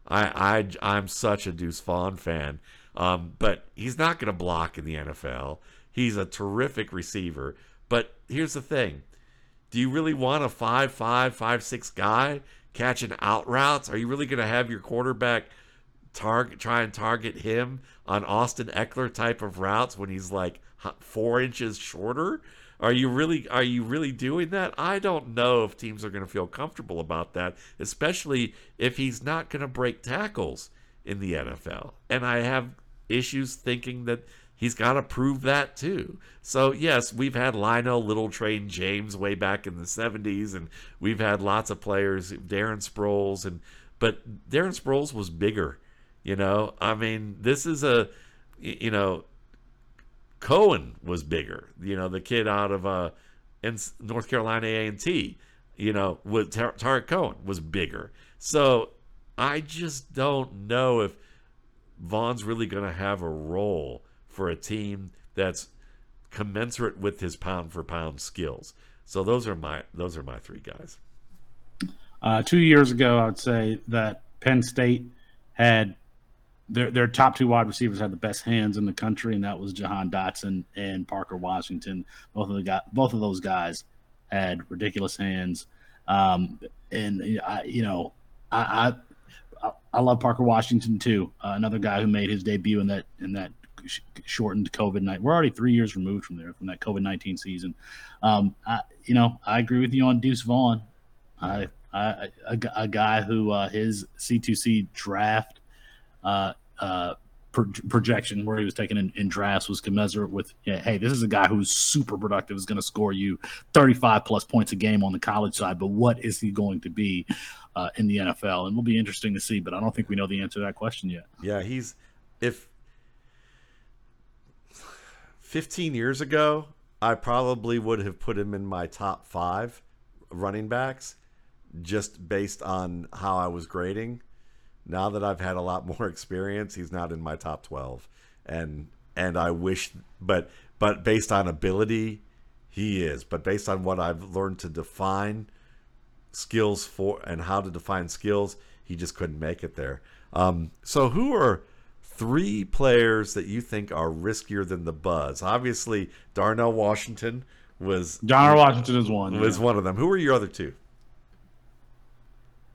I, I I'm such a Deuce Vaughn fan, um, but he's not going to block in the NFL. He's a terrific receiver, but here's the thing: Do you really want a five five five six guy catching out routes? Are you really going to have your quarterback target try and target him on Austin Ekeler type of routes when he's like four inches shorter? Are you really are you really doing that? I don't know if teams are going to feel comfortable about that, especially if he's not going to break tackles in the NFL. And I have issues thinking that he's got to prove that too. So yes, we've had Lionel Little Train James way back in the 70s and we've had lots of players, Darren Sproles and but Darren Sproles was bigger, you know? I mean, this is a, you know, Cohen was bigger. You know, the kid out of uh, North Carolina A and T. You know, with Tar- Tarik Cohen was bigger. So I just don't know if Vaughn's really going to have a role for a team that's commensurate with his pound for pound skills. So those are my those are my three guys. Uh, two years ago, I would say that Penn State had their their top two wide receivers had the best hands in the country, and that was Jahan Dotson and Parker Washington. Both of the guy, both of those guys had ridiculous hands. Um, and I, you know, I, I I love Parker Washington too. Uh, another guy who made his debut in that in that sh- shortened COVID night. We're already three years removed from there from that COVID nineteen season. Um, I, you know, I agree with you on Deuce Vaughn. I, I a, a guy who uh, his C2C draft uh, uh, pro- projection where he was taken in, in drafts was commensurate with, yeah, hey, this is a guy who's super productive, is going to score you 35 plus points a game on the college side, but what is he going to be uh, in the NFL? And will be interesting to see, but I don't think we know the answer to that question yet. Yeah, he's if 15 years ago, I probably would have put him in my top 5 running backs just based on how I was grading. Now that I've had a lot more experience, he's not in my top 12. And and I wish but but based on ability, he is. But based on what I've learned to define skills for and how to define skills, he just couldn't make it there. Um, so who are three players that you think are riskier than the buzz? Obviously, Darnell Washington was John Washington is one. was yeah. one of them. Who are your other two?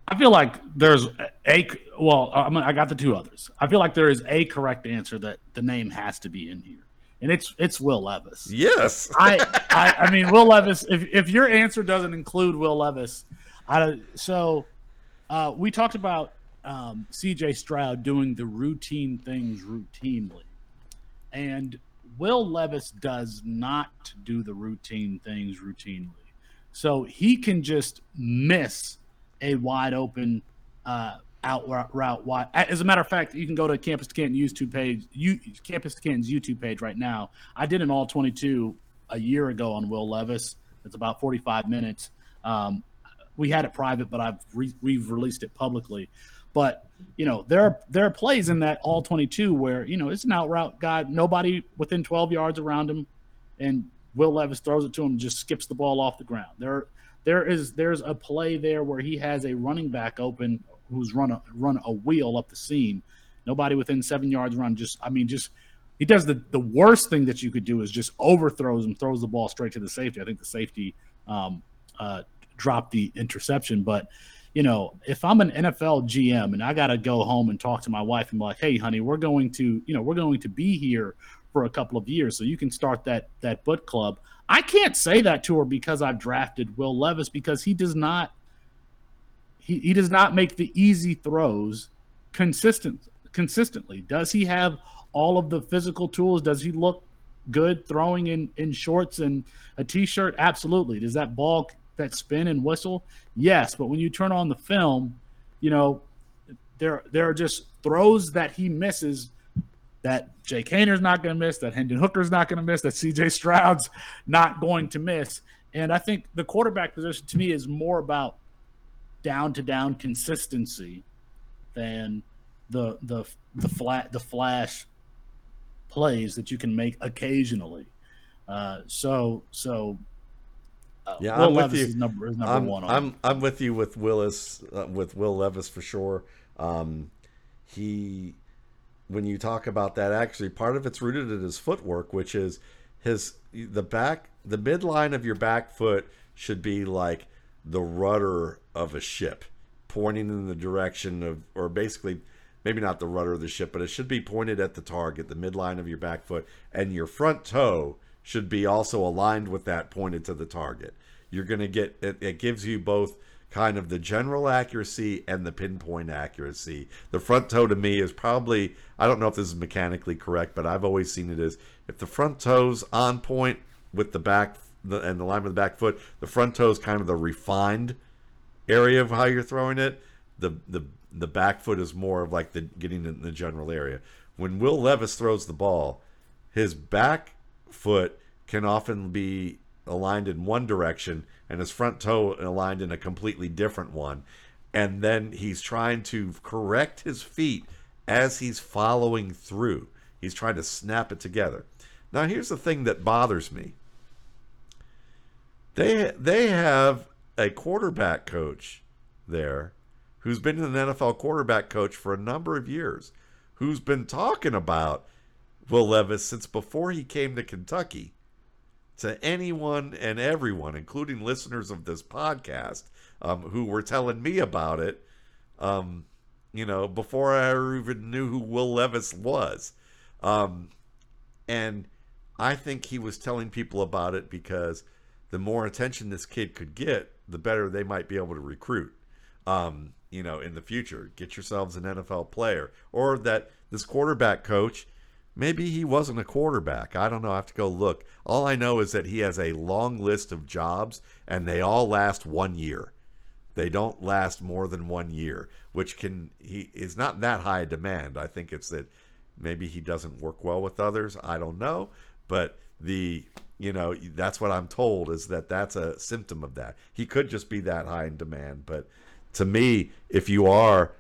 I feel like there's a well, I, mean, I got the two others. I feel like there is a correct answer that the name has to be in here, and it's it's Will Levis. Yes. I, I I mean Will Levis. If if your answer doesn't include Will Levis, I so uh, we talked about um, CJ Stroud doing the routine things routinely. And Will Levis does not do the routine things routinely. So he can just miss a wide open uh, out route wide. As a matter of fact, you can go to Campus to Canton YouTube page, you, Campus to Canton's YouTube page right now. I did an all 22 a year ago on Will Levis. It's about 45 minutes. Um, we had it private, but I've re- we've released it publicly. But you know, there are there are plays in that all 22 where you know it's an out route guy, nobody within 12 yards around him, and Will Levis throws it to him, just skips the ball off the ground. There, there is there's a play there where he has a running back open who's run a run a wheel up the seam. Nobody within seven yards run. Just I mean, just he does the the worst thing that you could do is just overthrows him, throws the ball straight to the safety. I think the safety um, uh, dropped the interception, but you know, if I'm an NFL GM and I got to go home and talk to my wife and be like, "Hey, honey, we're going to, you know, we're going to be here for a couple of years, so you can start that that book club." I can't say that to her because I've drafted Will Levis because he does not he, he does not make the easy throws consistent consistently. Does he have all of the physical tools? Does he look good throwing in in shorts and a t-shirt? Absolutely. Does that ball that spin and whistle? Yes, but when you turn on the film, you know, there there are just throws that he misses that Jake Haener's not going to miss, that Hendon Hooker's not going to miss, that CJ Stroud's not going to miss. And I think the quarterback position to me is more about down to down consistency than the the the flat the flash plays that you can make occasionally. Uh, so so uh, yeah, Will I'm Levis with you. Is number, is number I'm, one. I'm I'm with you with Willis uh, with Will Levis for sure. Um, he when you talk about that, actually part of it's rooted in his footwork, which is his the back the midline of your back foot should be like the rudder of a ship, pointing in the direction of, or basically maybe not the rudder of the ship, but it should be pointed at the target, the midline of your back foot, and your front toe should be also aligned with that pointed to the target. You're going to get it, it gives you both kind of the general accuracy and the pinpoint accuracy. The front toe to me is probably I don't know if this is mechanically correct, but I've always seen it as if the front toe's on point with the back the, and the line of the back foot, the front toe is kind of the refined area of how you're throwing it. The the the back foot is more of like the getting in the general area. When Will Levis throws the ball, his back foot can often be aligned in one direction and his front toe aligned in a completely different one. And then he's trying to correct his feet as he's following through. He's trying to snap it together. Now, here's the thing that bothers me. They they have a quarterback coach there who's been an NFL quarterback coach for a number of years, who's been talking about Will Levis since before he came to Kentucky to anyone and everyone, including listeners of this podcast, um, who were telling me about it, um, you know, before I even knew who Will Levis was. Um, and I think he was telling people about it because the more attention this kid could get, the better they might be able to recruit. Um, you know, in the future, get yourselves an NFL player, or that this quarterback coach Maybe he wasn't a quarterback. I don't know. I have to go look. All I know is that he has a long list of jobs and they all last one year. They don't last more than one year, which can he is not that high demand. I think it's that maybe he doesn't work well with others. I don't know, but the you know that's what I'm told is that that's a symptom of that. He could just be that high in demand, but to me, if you are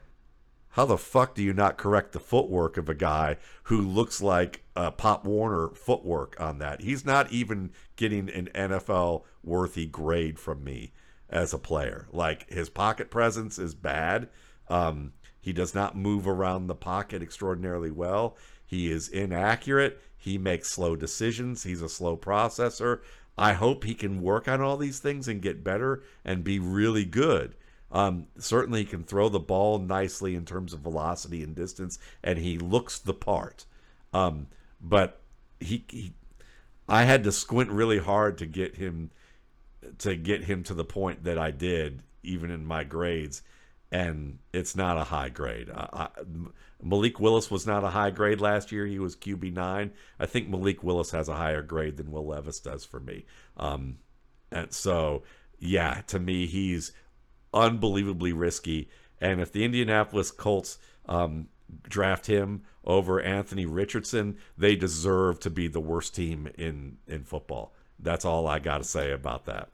how the fuck do you not correct the footwork of a guy who looks like uh, Pop Warner footwork on that? He's not even getting an NFL worthy grade from me as a player. Like his pocket presence is bad. Um, he does not move around the pocket extraordinarily well. He is inaccurate. He makes slow decisions. He's a slow processor. I hope he can work on all these things and get better and be really good. Um, certainly, he can throw the ball nicely in terms of velocity and distance, and he looks the part. Um, but he, he, I had to squint really hard to get him to get him to the point that I did, even in my grades. and it's not a high grade. I, Malik Willis was not a high grade last year. He was QB nine. I think Malik Willis has a higher grade than Will Levis does for me. Um, and so, yeah, to me, he's unbelievably risky. And if the Indianapolis Colts um, draft him over Anthony Richardson, they deserve to be the worst team in in football. That's all I got to say about that.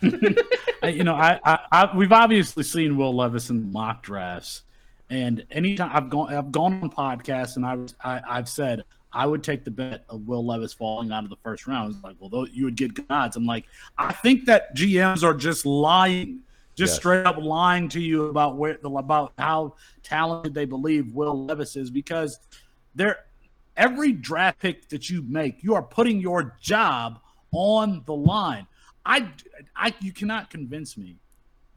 you know, I, I, I, we've obviously seen Will Levis in mock drafts, and anytime I've gone I've gone on podcasts and I, I I've said I would take the bet of Will Levis falling out of the first round. It's like, well, you would get good odds. I'm like, I think that GMs are just lying just yes. straight up lying to you about where about how talented they believe Will Levis is because they're every draft pick that you make, you are putting your job on the line. I, I you cannot convince me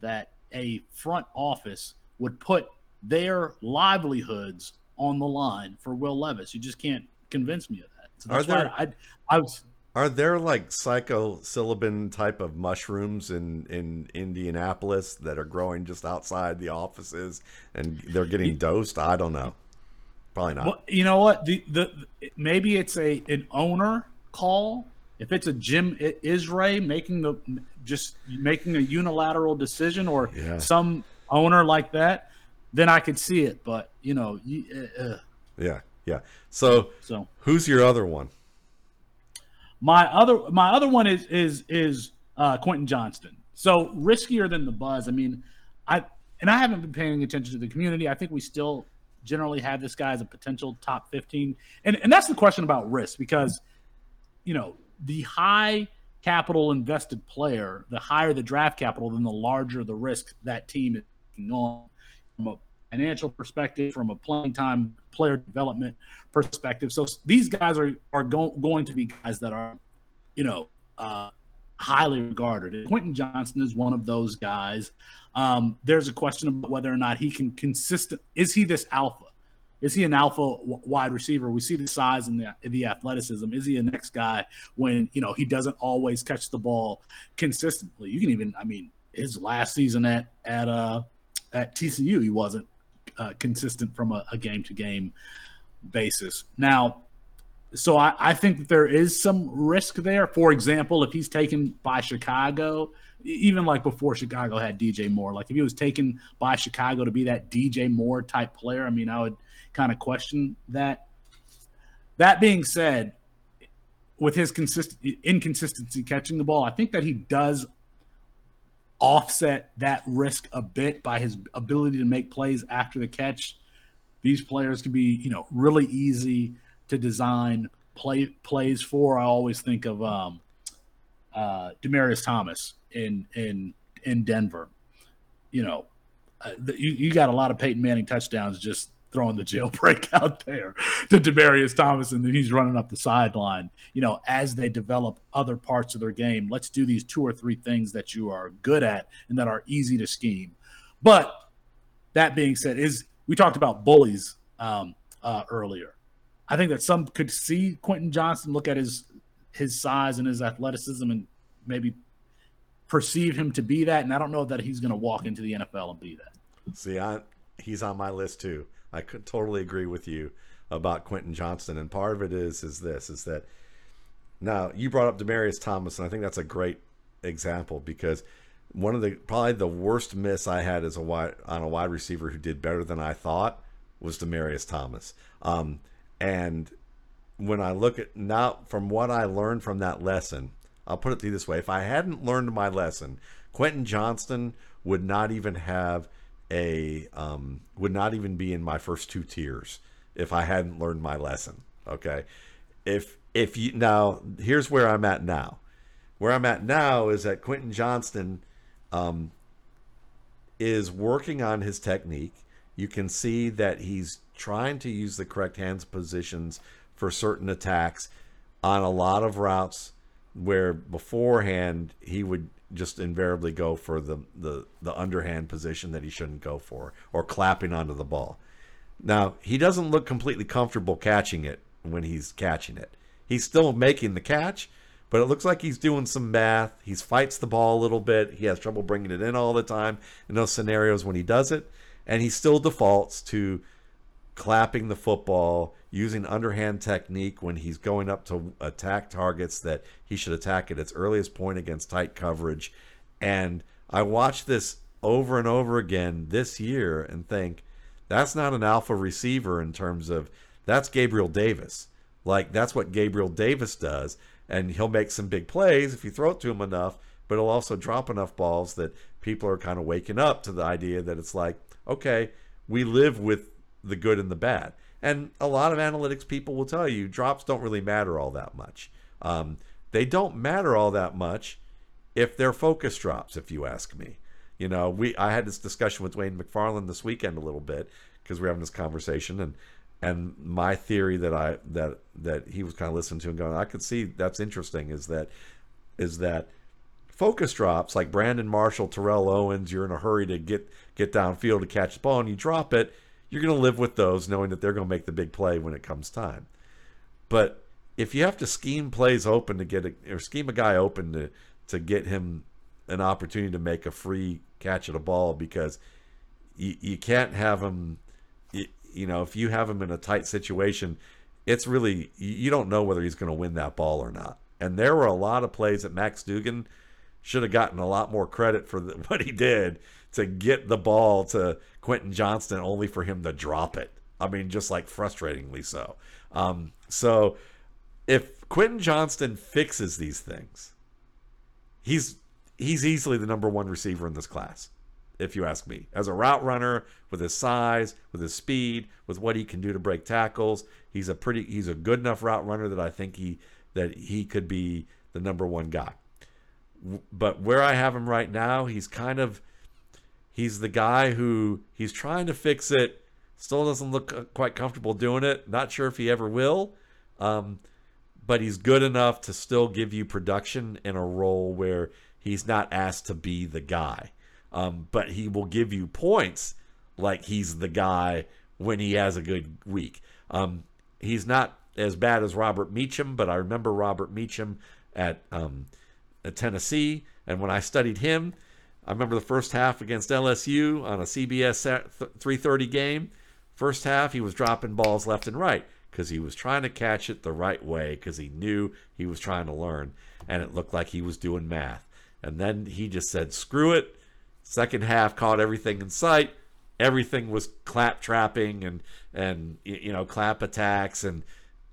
that a front office would put their livelihoods on the line for Will Levis. You just can't convince me of that. So that's are there, I, I was are there like psilocybin type of mushrooms in in Indianapolis that are growing just outside the offices and they're getting dosed? I don't know. Probably not. Well, you know what? The, the maybe it's a an owner call. If it's a Jim Irsay making the just making a unilateral decision or yeah. some owner like that, then I could see it. But you know, you, uh, uh, yeah, yeah. So, so who's your other one? My other my other one is is is uh, Quentin Johnston. So riskier than the buzz. I mean, I and I haven't been paying attention to the community. I think we still generally have this guy as a potential top 15. And and that's the question about risk because you know, the high capital invested player, the higher the draft capital, then the larger the risk that team is on from a financial perspective, from a playing time player development perspective. So these guys are are go- going to be guys that are, you know, uh, highly regarded. And Quentin Johnston is one of those guys. Um, there's a question about whether or not he can consistent. Is he this alpha? Is he an alpha wide receiver? We see the size and the, the athleticism. Is he a next guy when you know he doesn't always catch the ball consistently? You can even, I mean, his last season at at uh at TCU, he wasn't uh, consistent from a game to game basis. Now, so I, I, think that there is some risk there. For example, if he's taken by Chicago, even like before Chicago had DJ Moore, like if he was taken by Chicago to be that DJ Moore type player, I mean, I would kind of question that. That being said, with his consistent inconsistency catching the ball, I think that he does offset that risk a bit by his ability to make plays after the catch these players can be, you know, really easy to design play plays for. I always think of um, uh, Demaryius Thomas in in in Denver. You know, uh, you, you got a lot of Peyton Manning touchdowns just throwing the jailbreak out there to Demaryius Thomas, and then he's running up the sideline. You know, as they develop other parts of their game, let's do these two or three things that you are good at and that are easy to scheme. But that being said, is we talked about bullies um, uh, earlier. I think that some could see Quentin Johnson look at his his size and his athleticism and maybe perceive him to be that. And I don't know that he's going to walk into the NFL and be that. See, I, he's on my list too. I could totally agree with you about Quentin Johnston, and part of it is is this is that now you brought up Demaryius Thomas, and I think that's a great example because one of the probably the worst miss I had as a wide on a wide receiver who did better than I thought was Demaryius Thomas. Um, and when I look at now from what I learned from that lesson, I'll put it to you this way: if I hadn't learned my lesson, Quentin Johnston would not even have a um, would not even be in my first two tiers if I hadn't learned my lesson. Okay, if if you now here's where I'm at now. Where I'm at now is that Quentin Johnston um, is working on his technique. You can see that he's trying to use the correct hands positions for certain attacks on a lot of routes where beforehand he would just invariably go for the, the, the underhand position that he shouldn't go for or clapping onto the ball. Now, he doesn't look completely comfortable catching it when he's catching it. He's still making the catch, but it looks like he's doing some math. He fights the ball a little bit. He has trouble bringing it in all the time in those scenarios when he does it, and he still defaults to clapping the football, using underhand technique when he's going up to attack targets that he should attack at its earliest point against tight coverage. And I watched this over and over again this year and think that's not an alpha receiver in terms of that's Gabriel Davis. Like that's what Gabriel Davis does and he'll make some big plays if you throw it to him enough, but he'll also drop enough balls that people are kind of waking up to the idea that it's like, okay, we live with the good and the bad. And a lot of analytics people will tell you drops don't really matter all that much. Um, they don't matter all that much if they're focus drops, if you ask me. You know, we I had this discussion with Wayne McFarland this weekend a little bit because we are having this conversation and and my theory that I that that he was kind of listening to and going, I could see that's interesting is that is that focus drops like Brandon Marshall, Terrell Owens, you're in a hurry to get get downfield to catch the ball and you drop it, you're going to live with those knowing that they're going to make the big play when it comes time. But if you have to scheme plays open to get a, or scheme a guy open to to get him an opportunity to make a free catch at a ball because you, you can't have him you know, if you have him in a tight situation, it's really you don't know whether he's going to win that ball or not. And there were a lot of plays that Max Duggan should have gotten a lot more credit for the, what he did to get the ball to Quentin Johnston, only for him to drop it. I mean, just like frustratingly so. Um, so if Quentin Johnston fixes these things, he's he's easily the number one receiver in this class if you ask me. As a route runner, with his size, with his speed, with what he can do to break tackles, he's a pretty he's a good enough route runner that I think he that he could be the number one guy. But where I have him right now, he's kind of he's the guy who he's trying to fix it, still doesn't look uh, quite comfortable doing it. Not sure if he ever will. Um, but he's good enough to still give you production in a role where he's not asked to be the guy. Um, but he will give you points like he's the guy when he has a good week. Um, he's not as bad as Robert Meacham, but I remember Robert Meacham at, um, at Tennessee, and when I studied him, I remember the first half against LSU on a CBS 330 game. First half, he was dropping balls left and right because he was trying to catch it the right way because he knew he was trying to learn, and it looked like he was doing math. And then he just said, "Screw it." Second half caught everything in sight. Everything was clap trapping and and you know clap attacks and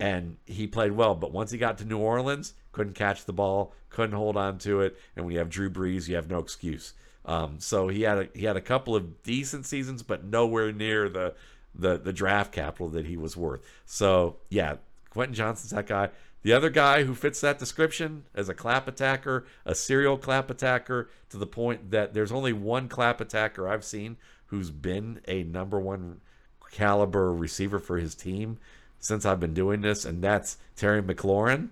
and he played well. But once he got to New Orleans, couldn't catch the ball, couldn't hold on to it. And when you have Drew Brees, you have no excuse. Um, so he had a, he had a couple of decent seasons, but nowhere near the the the draft capital that he was worth. So yeah, Quentin Johnson's that guy. The other guy who fits that description as a clap attacker, a serial clap attacker, to the point that there's only one clap attacker I've seen who's been a number one caliber receiver for his team since I've been doing this, and that's Terry McLaurin.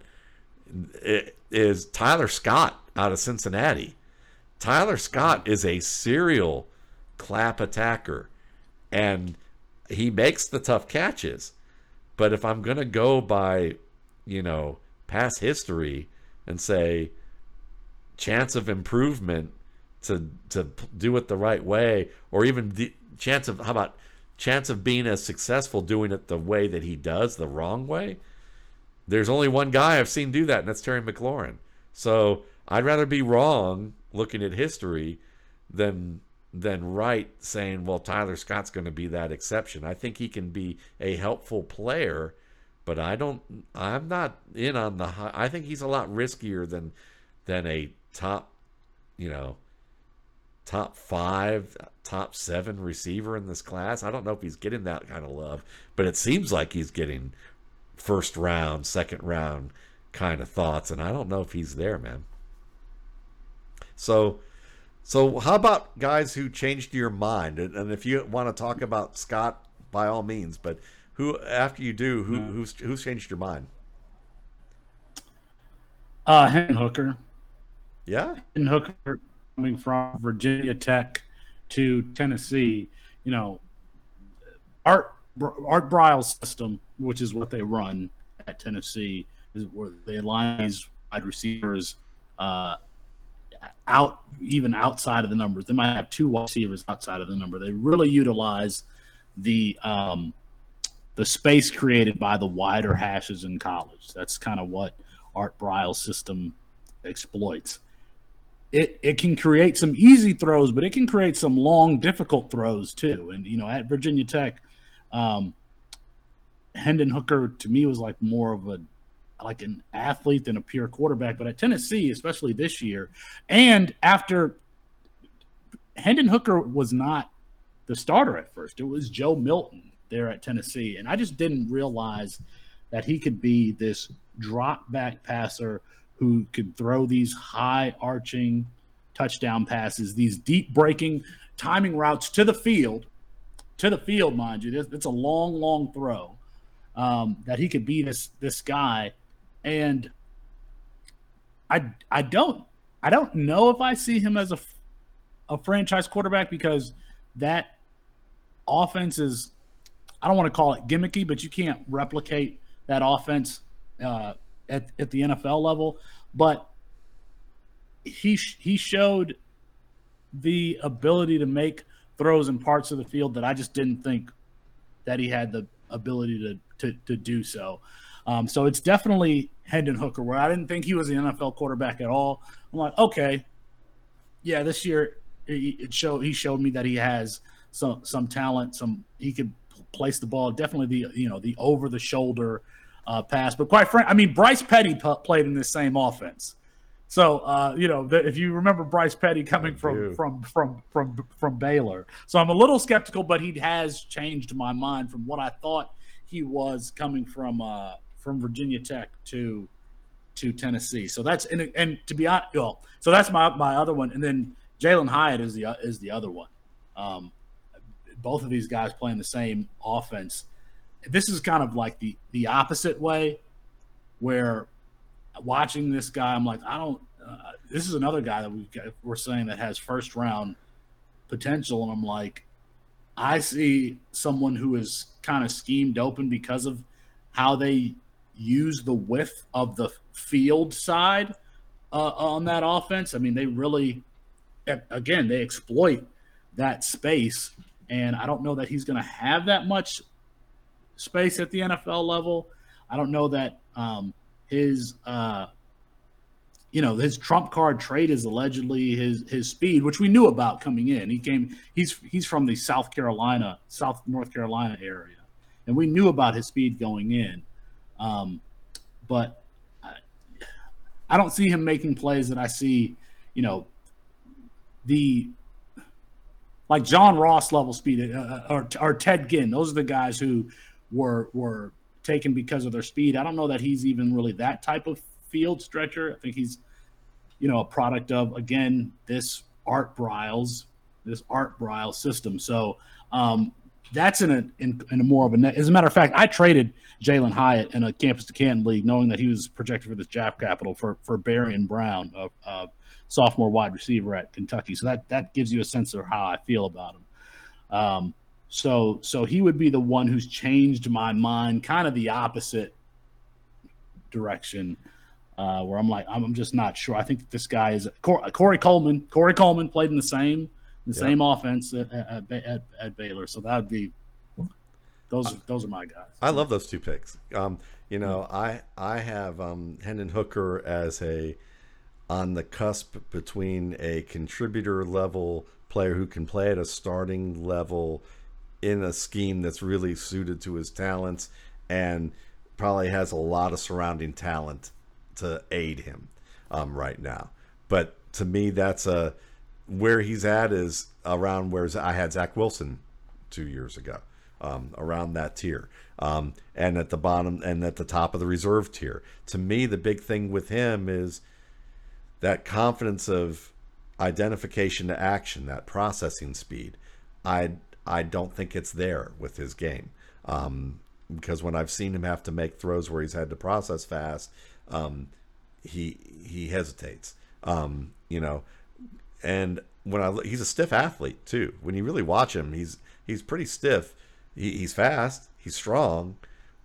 It is Tyler Scott out of Cincinnati. Tyler Scott is a serial clap attacker, and he makes the tough catches. But if I'm going to go by you know, past history and say chance of improvement to to do it the right way or even the chance of how about chance of being as successful doing it the way that he does the wrong way there's only one guy I've seen do that and that's Terry McLaurin so I'd rather be wrong looking at history than than right saying well Tyler Scott's going to be that exception I think he can be a helpful player but I don't. I'm not in on the. High, I think he's a lot riskier than than a top, you know, top five, top seven receiver in this class. I don't know if he's getting that kind of love, but it seems like he's getting first round, second round kind of thoughts, and I don't know if he's there, man. So, so how about guys who changed your mind? And, and if you want to talk about Scott, by all means, but who after you do, who who's who's changed your mind? Uh, Hendon Hooker. Yeah, Hendon Hooker coming from Virginia Tech to Tennessee. You know, Art Art Briles system, which is what they run at Tennessee, is where they line these wide receivers uh, out even outside of the numbers. They might have two wide receivers outside of the number. They really utilize the um, the space created by the wider hashes in college. That's kind of what Art Briles' system exploits. It it can create some easy throws, but it can create some long, difficult throws too. And you know, at Virginia Tech, um, Hendon Hooker to me was like more of a like an athlete than a pure quarterback. But at Tennessee, especially this year, and after Hendon Hooker was not the starter at first, it was Joe Milton there at Tennessee, and I just didn't realize that he could be this drop back passer who could throw these high arching touchdown passes, these deep breaking timing routes to the field, to the field, mind you. It's a long, long throw um, that he could be this this guy, and I I don't I don't know if I see him as a a franchise quarterback because that offense is I don't want to call it gimmicky, but you can't replicate that offense uh, at at the NFL level. But he he showed the ability to make throws in parts of the field that I just didn't think that he had the ability to to, to do so. Um, so it's definitely Hendon Hooker, where I didn't think he was an NFL quarterback at all. I'm like, okay, yeah, this year it showed he showed me that he has some some talent, some he could place the ball. Definitely the you know the over the shoulder uh, pass. But quite frankly, I mean Bryce Petty p- played in the same offense. So uh, you know the, if you remember Bryce Petty coming from from from from from Baylor, so I'm a little skeptical, but he has changed my mind from what I thought he was coming from uh, from Virginia Tech to to Tennessee. So that's and, and to be honest, well, so that's my my other one, and then Jalen Hyatt is the is the other one. Um, both of these guys playing the same offense. This is kind of like the the opposite way, where watching this guy, I'm like, I don't. Uh, this is another guy that we we're saying that has first round potential, and I'm like, I see someone who is kind of schemed open because of how they use the width of the field side uh, on that offense. I mean, they really, again, they exploit that space and I don't know that he's going to have that much space at the NFL level. I don't know that um, his, uh, you know, his trump card trade is allegedly his his speed, which we knew about coming in. He came, he's he's from the South Carolina, South North Carolina area, and we knew about his speed going in. Um, but I, I don't see him making plays that I see, you know, the like John Ross level speed uh, uh, or, or Ted Ginn. Those are the guys who were were taken because of their speed. I don't know that he's even really that type of field stretcher. I think he's, you know, a product of again this Art Briles, this Art Briles system. So um, that's in a in, in, a more of a net. As a matter of fact, I traded Jalen Hyatt in a campus to Canton league, knowing that he was projected for this draft capital for for Barion Brown, a, uh, sophomore wide receiver at Kentucky. So that that gives you a sense of how I feel about him. Um, so so he would be the one who's changed my mind, kind of the opposite direction, uh, where I'm like I'm just not sure. I think this guy is Corey Coleman. Corey Coleman played in the same the yep. same offense at, at, at, at, Baylor, so that would be those. those are my guys. I love those two picks. Um, you know, I I have um, Hendon Hooker as a on the cusp between a contributor level player who can play at a starting level in a scheme that's really suited to his talents and probably has a lot of surrounding talent to aid him um, right now. But to me, that's a where he's at is around where I had Zach Wilson two years ago, um, around that tier, um, and at the bottom and at the top of the reserve tier. To me, the big thing with him is that confidence of identification to action, that processing speed, I I don't think it's there with his game. Um, because when I've seen him have to make throws where he's had to process fast, um, he he hesitates. Um, you know, and when I he's a stiff athlete too. When you really watch him, he's he's pretty stiff. He, he's fast, he's strong,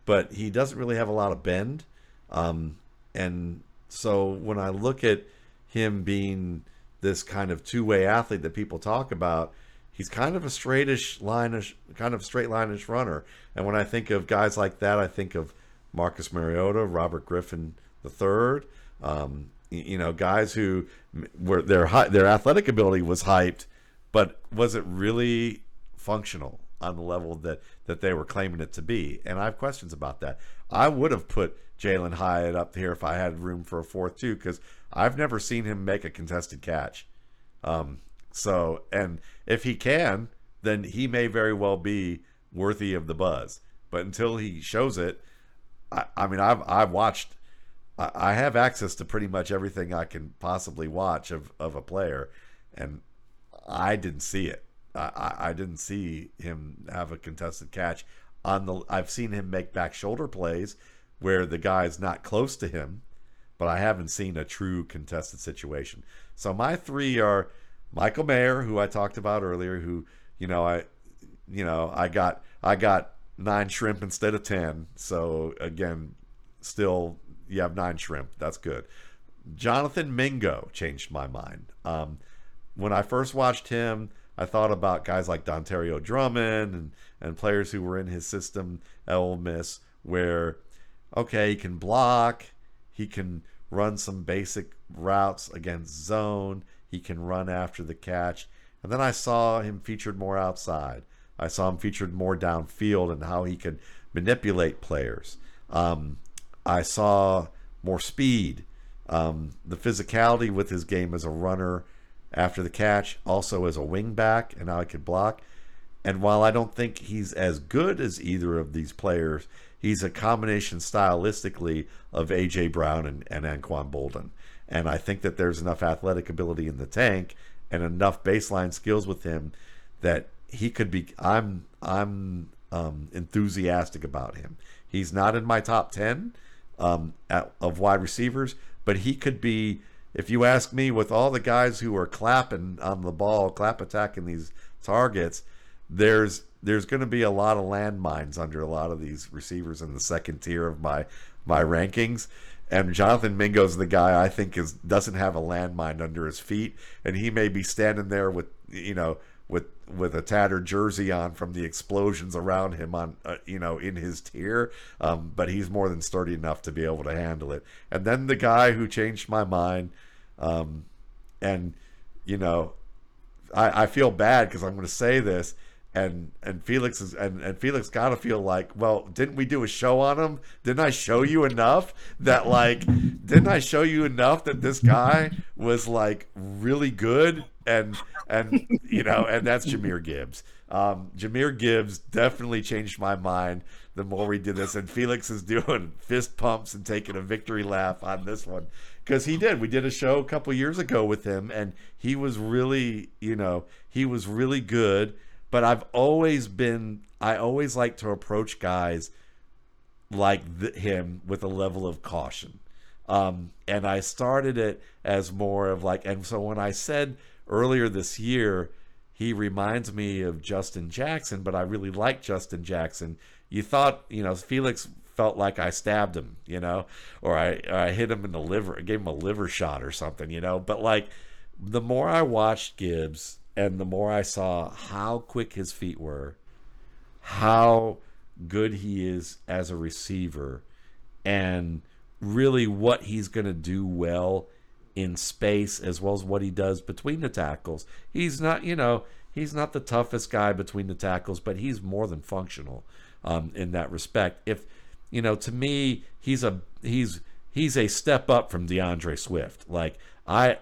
but he doesn't really have a lot of bend. Um, and so when I look at him being this kind of two-way athlete that people talk about, he's kind of a straightish lineish kind of straight lineish runner. And when I think of guys like that, I think of Marcus Mariota, Robert Griffin III, um, you know, guys who were their their athletic ability was hyped, but was it really functional on the level that that they were claiming it to be? And I have questions about that. I would have put jalen Hyatt up here if I had room for a fourth too, because I've never seen him make a contested catch. Um, so, and if he can, then he may very well be worthy of the buzz. But until he shows it, I, I mean, I've I've watched, I, have access to pretty much everything I can possibly watch of of a player, and I didn't see it. I, I didn't see him have a contested catch on the. I've seen him make back shoulder plays where the guy's not close to him, but I haven't seen a true contested situation. So my three are Michael Mayer, who I talked about earlier, who you know I, you know I got I got nine shrimp instead of ten. So again, still you have nine shrimp. That's good. Jonathan Mingo changed my mind. Um, when I first watched him, I thought about guys like Dontario Drummond and, and players who were in his system at Ole Miss, where okay, he can block, he can run some basic routes against zone, he can run after the catch. And then I saw him featured more outside. I saw him featured more downfield and how he could manipulate players. Um, I saw more speed, um, the physicality with his game as a runner after the catch, also as a wingback, and how he could block. And while I don't think he's as good as either of these players, he's a combination stylistically of AJ Brown and, and Anquan Boldin. And I think that there's enough athletic ability in the tank and enough baseline skills with him that he could be. I'm I'm um, enthusiastic about him. He's not in my top ten um, at, of wide receivers, but he could be. If you ask me, with all the guys who are clapping on the ball, clap attacking these targets, there's there's going to be a lot of landmines under a lot of these receivers in the second tier of my my rankings. And Jonathan Mingo's the guy I think is doesn't have a landmine under his feet, and he may be standing there with you know with with a tattered jersey on from the explosions around him on uh, you know in his tier, um, but he's more than sturdy enough to be able to handle it. And then the guy who changed my mind, um, and you know, I, I feel bad because I'm going to say this and and Felix is and, and Felix gotta feel like, well, didn't we do a show on him? Didn't I show you enough that like didn't I show you enough that this guy was like really good and and you know, and that's Jahmyr Gibbs. Um, Jahmyr Gibbs definitely changed my mind the more we did this, and Felix is doing fist pumps and taking a victory laugh on this one because he did. We did a show a couple years ago with him, and he was really, you know, he was really good but I've always been I always like to approach guys like him with a level of caution. Um, and I started it as more of like, and so when I said earlier this year, he reminds me of Justin Jackson, but I really like Justin Jackson. You thought, you know, Felix felt like I stabbed him, you know, or I, or I hit him in the liver, gave him a liver shot or something, you know. But like, the more I watched Gibbs, and the more I saw how quick his feet were, how good he is as a receiver, and really what he's going to do well in space as well as what he does between the tackles. He's not, you know, he's not the toughest guy between the tackles, but he's more than functional um, in that respect. If you know, to me, he's a he's he's a step up from DeAndre Swift. Like I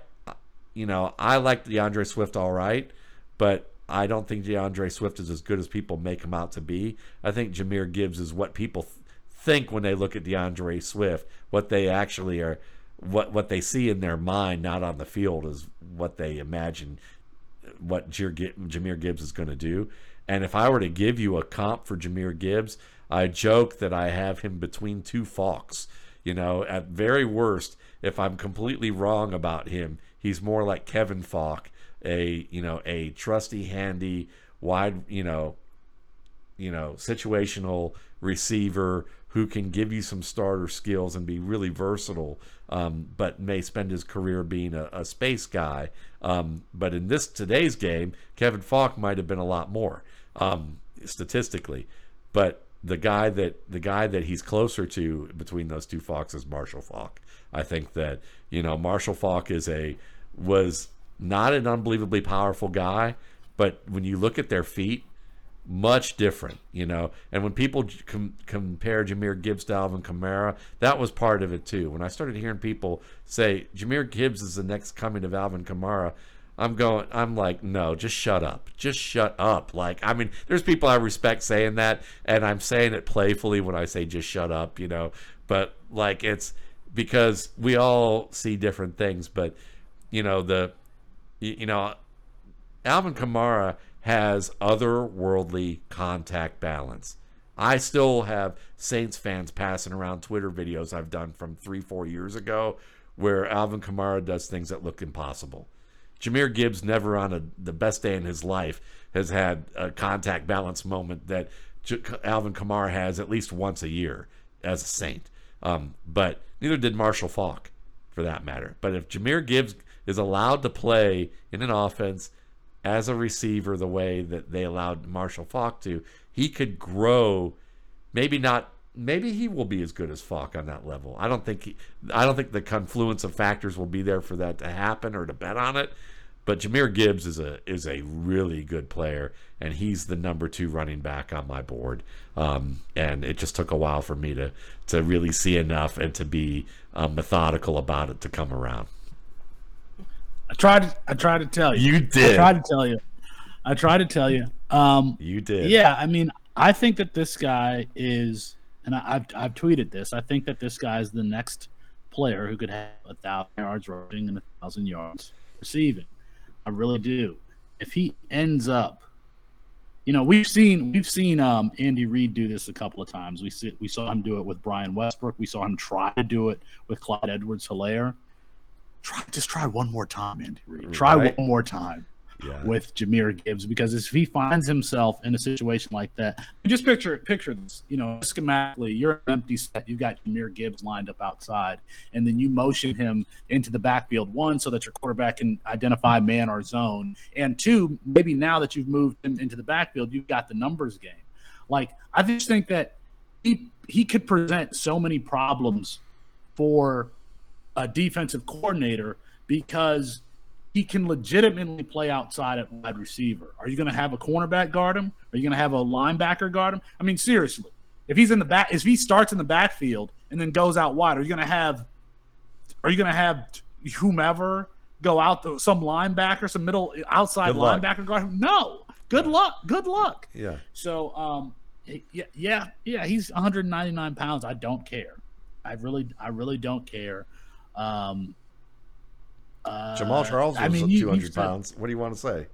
you know, I like DeAndre Swift all right, but I don't think DeAndre Swift is as good as people make him out to be. I think Jahmyr Gibbs is what people th- think when they look at DeAndre Swift. What they actually are, what what they see in their mind, not on the field, is what they imagine what Jahmyr Gibbs is going to do. And if I were to give you a comp for Jahmyr Gibbs, I joke that I have him between two Faulks. You know, at very worst, if I'm completely wrong about him, He's more like Kevin Faulk, a you know a trusty, handy, wide you know you know, situational receiver who can give you some starter skills and be really versatile, um, but may spend his career being a, a space guy. Um, but in this today's game, Kevin Faulk might have been a lot more um, statistically. But the guy that the guy that he's closer to between those two Faulks is Marshall Faulk. I think that you know Marshall Faulk is a was not an unbelievably powerful guy, but when you look at their feet, much different, you know. And when people com- compare Jahmyr Gibbs to Alvin Kamara, that was part of it too. When I started hearing people say Jahmyr Gibbs is the next coming of Alvin Kamara, I'm going. I'm like, no, just shut up. Just shut up. Like, I mean, there's people I respect saying that, and I'm saying it playfully when I say just shut up, you know. But like, it's because we all see different things. But you know, the you know, Alvin Kamara has otherworldly contact balance. I still have Saints fans passing around Twitter videos I've done from three, four years ago where Alvin Kamara does things that look impossible. Jahmyr Gibbs never on a, the best day in his life has had a contact balance moment that J- Alvin Kamara has at least once a year as a Saint. Um, but neither did Marshall Faulk, for that matter. But if Jahmyr Gibbs is allowed to play in an offense as a receiver the way that they allowed Marshall Faulk to, he could grow. Maybe not. Maybe he will be as good as Faulk on that level. I don't think. He, I don't think the confluence of factors will be there for that to happen or to bet on it. But Jahmyr Gibbs is a is a really good player, and he's the number two running back on my board. Um, and it just took a while for me to to really see enough and to be um, methodical about it to come around. I tried. I tried to tell you. You did. I tried to tell you. I tried to tell you. Um, you did. Yeah, I mean, I think that this guy is, and I, have I've tweeted this. I think that this guy is the next player who could have a thousand yards rushing and a thousand yards receiving. I really do. If he ends up, you know, we've seen we've seen um, Andy Reid do this a couple of times. We see, we saw him do it with Brian Westbrook. We saw him try to do it with Clyde Edwards-Helaire try just try one more time, Andy Reid. Mm, try right. one more time yeah. with Jahmyr Gibbs because if he finds himself in a situation like that, just picture picture this. You know, schematically, you're an empty set. You've got Jahmyr Gibbs lined up outside, and then you motion him into the backfield. One, so that your quarterback can identify man or zone, and two, maybe now that you've moved him into the backfield, you've got the numbers game. Like I just think that he he could present so many problems for a defensive coordinator because he can legitimately play outside at wide receiver. Are you going to have a cornerback guard him? Are you going to have a linebacker guard him? I mean, seriously, if he's in the back, if he starts in the backfield and then goes out wide, are you going to have, are you going to have whomever go out the, some linebacker, some middle outside good linebacker luck. guard him? No. Good luck. Good luck. Yeah. So, um, yeah, yeah, yeah. He's 199 pounds. I don't care. I really, I really don't care. Um, uh, Jamaal Charles was I mean, 200 pounds. What do you want to say?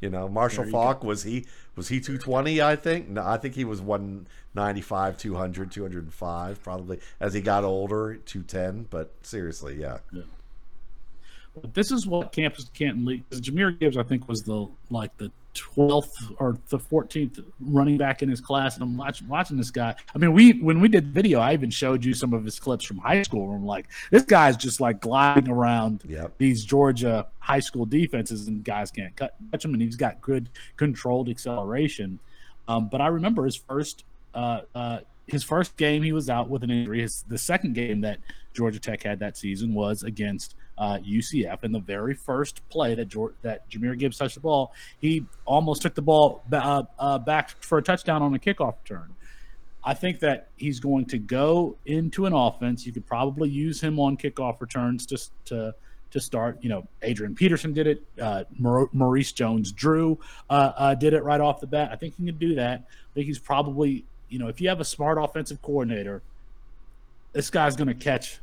You know, Marshall Faulk was he was he 220? I think no, I think he was 195, 200, 205 probably as he got older, 210. But seriously, yeah. yeah. this is what Campus Canton League. Jahmyr Gibbs, I think, was the like the 12th or the 14th running back in his class, and I'm watching, watching this guy. I mean, we when we did video, I even showed you some of his clips from high school. Where I'm like, this guy's just like gliding around yep. these Georgia high school defenses, and guys can't cut, catch him, and he's got good controlled acceleration. Um, but I remember his first uh, uh, his first game he was out with an injury. His the second game that Georgia Tech had that season was against uh, UCF. In the very first play that George, that Jahmyr Gibbs touched the ball, he almost took the ball uh, uh, back for a touchdown on a kickoff return. I think that he's going to go into an offense. You could probably use him on kickoff returns just to to start. You know, Adrian Peterson did it. Uh, Maurice Jones-Drew uh, uh, did it right off the bat. I think he can do that. I think he's probably, you know, if you have a smart offensive coordinator, this guy's going to catch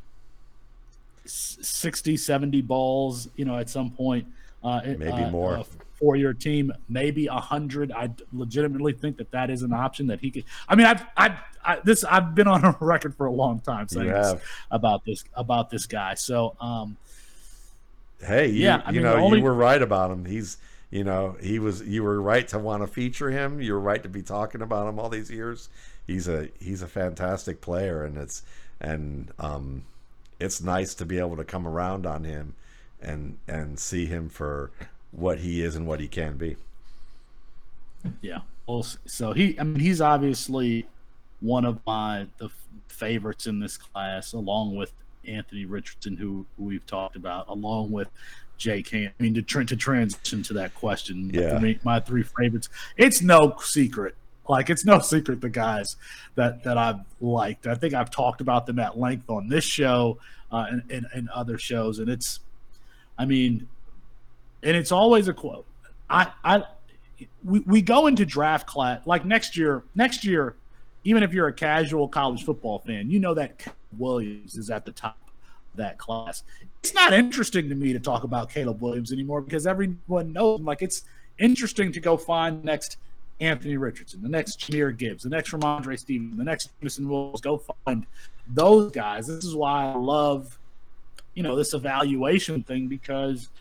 60, 70 balls, you know, at some point. Uh, maybe uh, more. Uh, for your team, maybe a hundred. I legitimately think that that is an option that he could. I mean, I've, I've, I, this, I've been on a record for a long time saying this, about this, about this guy. So, um, hey, you, yeah, I you mean, know, only, you were right about him. He's You know, he was. You were right to want to feature him. You're right to be talking about him all these years. He's a he's a fantastic player, and it's and um, it's nice to be able to come around on him and and see him for what he is and what he can be. Yeah. Well, so he, I mean, he's obviously one of my the favorites in this class, along with Anthony Richardson, who, who we've talked about, along with Jake Ham. I mean, to, to transition to that question, yeah. Me, my three favorites. It's no secret. Like it's no secret the guys that that I've liked. I think I've talked about them at length on this show uh, and, and, and other shows, and it's, I mean, and it's always a quote. I I we, we go into draft class like next year. Next year, even if you're a casual college football fan, you know that Caleb Williams is at the top of that class. It's not interesting to me to talk about Caleb Williams anymore because everyone knows. Like it's interesting to go find next Anthony Richardson, the next Jahmyr Gibbs, the next Rhamondre Stevens, the next Jameson Williams. Go find those guys. This is why I love, you know, this evaluation thing because –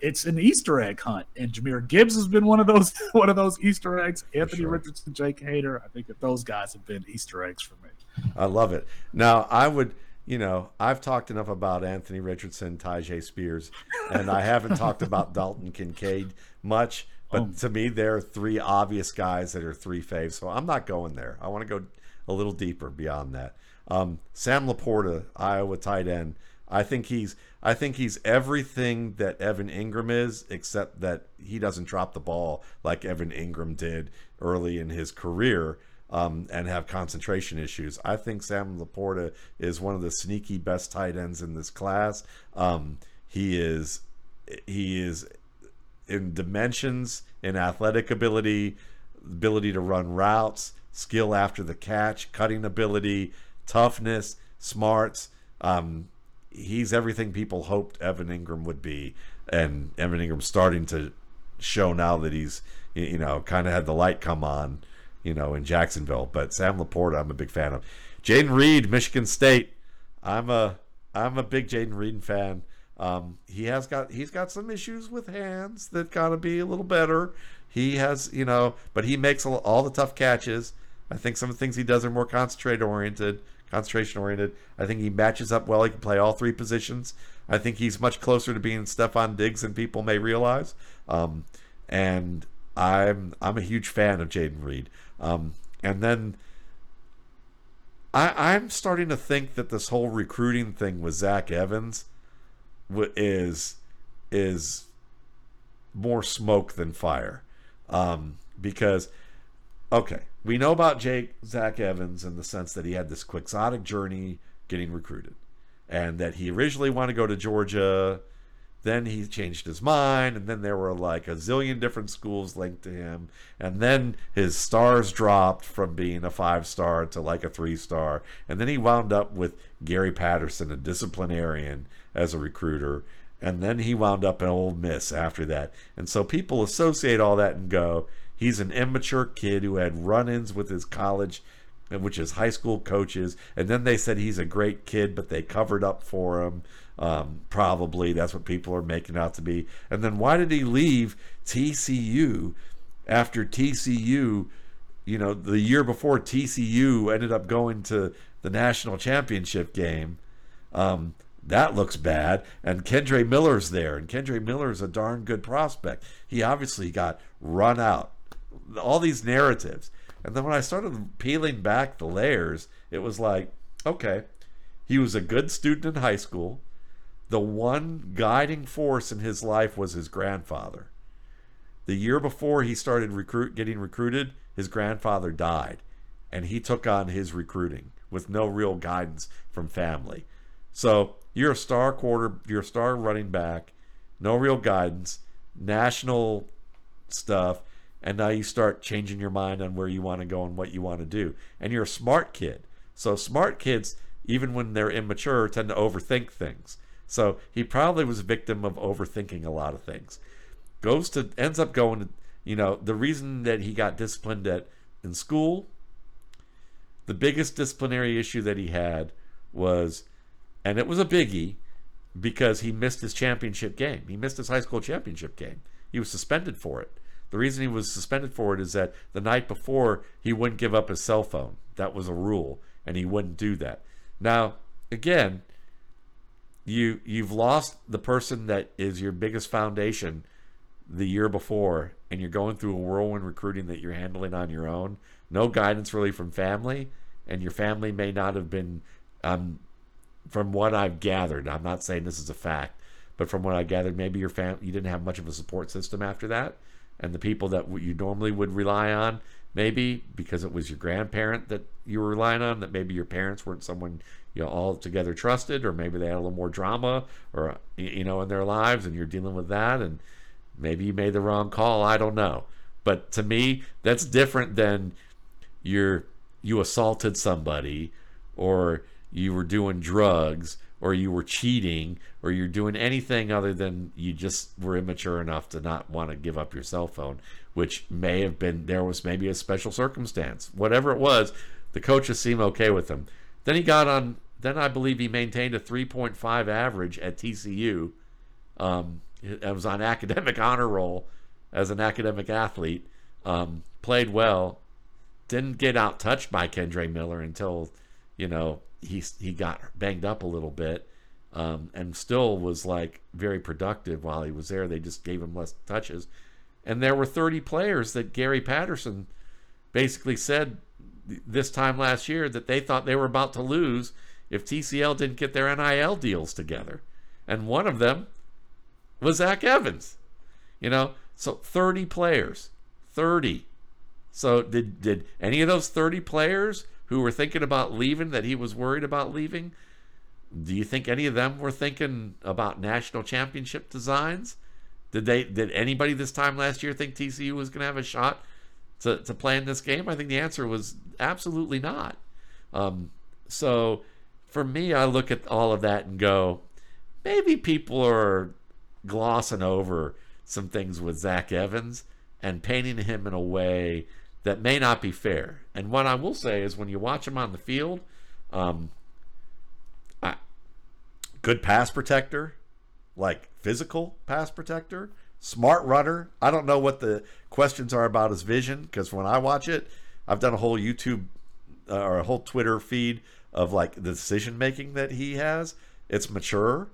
it's an Easter egg hunt, and Jahmyr Gibbs has been one of those one of those Easter eggs. Anthony sure. Richardson, Jake Haener, I think that those guys have been Easter eggs for me. I love it. Now I would, you know, I've talked enough about Anthony Richardson, Tyjae Spears, and I haven't talked about Dalton Kincaid much. But oh. to me, there are three obvious guys that are three faves. So I'm not going there. I want to go a little deeper beyond that. Um, Sam LaPorta, Iowa tight end. I think he's I think he's everything that Evan Engram is, except that he doesn't drop the ball like Evan Engram did early in his career um, and have concentration issues. I think Sam LaPorta is one of the sneaky best tight ends in this class. Um, he is he is in dimensions, in athletic ability, ability to run routes, skill after the catch, cutting ability, toughness, smarts. Um, he's everything people hoped Evan Engram would be, and Evan Engram's starting to show now that he's you know kind of had the light come on, you know, in Jacksonville. But Sam LaPorta, I'm a big fan of. Jayden Reed, Michigan State. I'm a I'm a big Jayden Reed fan. Um, he has got he's got some issues with hands that gotta be a little better. He has you know, but he makes all the tough catches. I think some of the things he does are more concentrated oriented concentration oriented. I think he matches up well. He can play all three positions. I think he's much closer to being Stefon Diggs than people may realize. Um, and I'm I'm a huge fan of Jayden Reed. Um, and then I, I'm starting to think that this whole recruiting thing with Zach Evans is is more smoke than fire, um, because okay, we know about Jake Zach Evans in the sense that he had this quixotic journey getting recruited, and that he originally wanted to go to Georgia. Then he changed his mind, and then there were like a zillion different schools linked to him. And then his stars dropped from being a five star to like a three star. And then he wound up with Gary Patterson, a disciplinarian, as a recruiter. And then he wound up in Ole Miss after that. And so people associate all that and go, He's an immature kid who had run ins with his college, and which is high school coaches. And then they said he's a great kid, but they covered up for him. Um, probably that's what people are making out to be. And then why did he leave TCU after TCU? You know, the year before TCU ended up going to the national championship game. Um, that looks bad. And Kendre Miller's there, and Kendre Miller's a darn good prospect. He obviously got run out all these narratives. And then when I started peeling back the layers, it was like, okay, he was a good student in high school. The one guiding force in his life was his grandfather. The year before he started recruit getting recruited, his grandfather died, and he took on his recruiting with no real guidance from family. So you're a star quarter, you're a star running back, no real guidance, national stuff, and now you start changing your mind on where you want to go and what you want to do. And you're a smart kid. So smart kids even when they're immature tend to overthink things. So he probably was a victim of overthinking a lot of things. Goes to ends up going to you know the reason that he got disciplined at in school the biggest disciplinary issue that he had was and it was a biggie because he missed his championship game he missed his high school championship game he was suspended for it. The reason he was suspended for it is that the night before he wouldn't give up his cell phone. That was a rule, and he wouldn't do that. Now, again, you you've lost the person that is your biggest foundation the year before, and you're going through a whirlwind recruiting that you're handling on your own. No guidance really from family, and your family may not have been. Um, from what I've gathered, I'm not saying this is a fact, but from what I gathered, maybe your fam you didn't have much of a support system after that, and the people that you normally would rely on, maybe because it was your grandparent that you were relying on, that maybe your parents weren't someone you know all together trusted, or maybe they had a little more drama, or you know in their lives, and you're dealing with that, and maybe you made the wrong call. I don't know, but to me, that's different than you're you assaulted somebody, or you were doing drugs or you were cheating or you're doing anything other than you just were immature enough to not want to give up your cell phone which may have been there was maybe a special circumstance whatever it was the coaches seemed okay with him. Then he got on then i believe he maintained a 3.5 average at tcu um, it was on academic honor roll as an academic athlete um, played well didn't get out touched by Kendre miller until you know he he got banged up a little bit, um, and still was like very productive while he was there. They just gave him less touches, and there were 30 players that Gary Patterson basically said this time last year that they thought they were about to lose if TCU didn't get their NIL deals together, and one of them was Zach Evans. You know, so 30 players, 30. So did did any of those 30 players who were thinking about leaving that he was worried about leaving? Do you think any of them were thinking about national championship designs? Did they did anybody this time last year think TCU was going to have a shot to, to play in this game? I think the answer was absolutely not. Um, so for me, I look at all of that and go, maybe people are glossing over some things with Zach Evans and painting him in a way that may not be fair. And what I will say is when you watch him on the field, um, I, good pass protector, like physical pass protector, smart runner. I don't know what the questions are about his vision because when I watch it, I've done a whole YouTube uh, or a whole Twitter feed of like the decision making that he has. It's mature.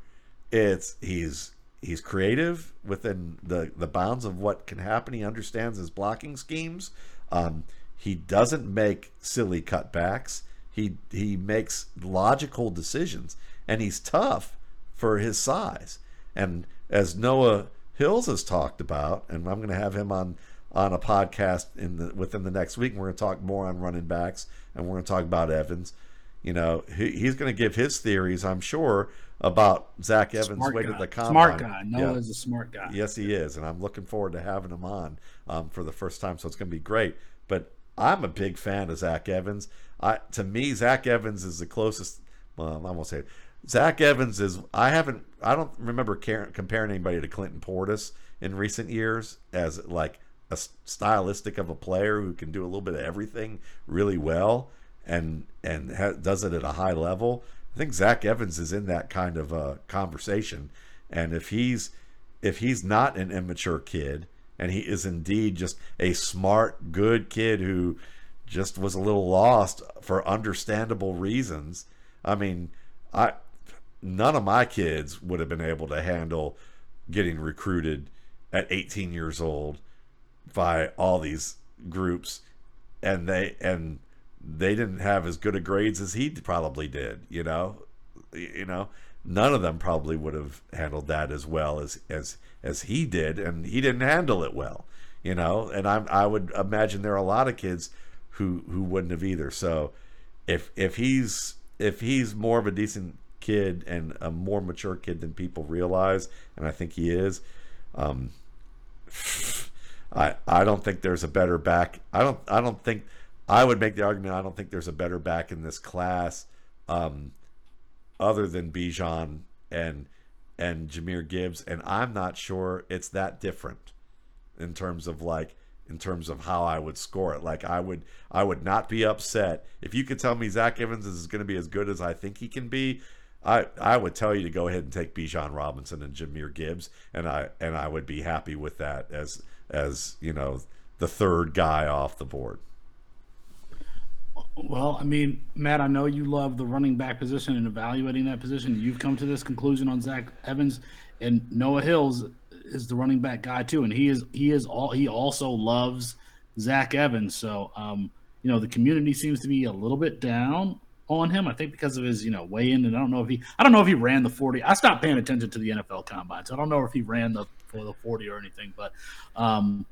It's he's he's creative within the the bounds of what can happen. He understands his blocking schemes. Um, he doesn't make silly cutbacks. He he makes logical decisions, and he's tough for his size. And as Noah Hills has talked about, and I'm going to have him on on a podcast in the within the next week. And we're going to talk more on running backs, and we're going to talk about Evans. You know, he, he's going to give his theories, I'm sure, about Zach Evans' smart way guy. to the combine. Smart guy. Noah Yeah. is a smart guy. Yes, he is, and I'm looking forward to having him on um, for the first time. So it's going to be great. But I'm a big fan of Zach Evans. I to me, Zach Evans is the closest. Well, I won't say it. Zach Evans is. I haven't. I don't remember comparing anybody to Clinton Portis in recent years as like a stylistic of a player who can do a little bit of everything really well and and ha- does it at a high level. I think Zach Evans is in that kind of uh, conversation, and if he's if he's not an immature kid and he is indeed just a smart, good kid who just was a little lost for understandable reasons. I mean, I none of my kids would have been able to handle getting recruited at 18 years old by all these groups and they and they didn't have as good a grades as he probably did you know? You know? None of them probably would have handled that as well as as as he did and he didn't handle it well you know? And i i would imagine there are a lot of kids who who wouldn't have either. So if if he's if he's more of a decent kid and a more mature kid than people realize and i think he is um I I don't think there's a better back. I don't I don't think I would make the argument. I don't think there's a better back in this class, um, other than Bijan and and Jahmyr Gibbs. And I'm not sure it's that different in terms of like in terms of how I would score it. Like I would I would not be upset if you could tell me Zach Evans is going to be as good as I think he can be. I, I would tell you to go ahead and take Bijan Robinson and Jahmyr Gibbs, and I and I would be happy with that as as you know the third guy off the board. Well, I mean, Matt, I know you love the running back position and evaluating that position. You've come to this conclusion on Zach Evans and Noah Hills is the running back guy too, and he is he is all he also loves Zach Evans. So, um, you know, the community seems to be a little bit down on him. I think because of his you know weigh in, and I don't know if he I don't know if he ran the forty. I stopped paying attention to the NFL combine, so I don't know if he ran the for the forty or anything. But um,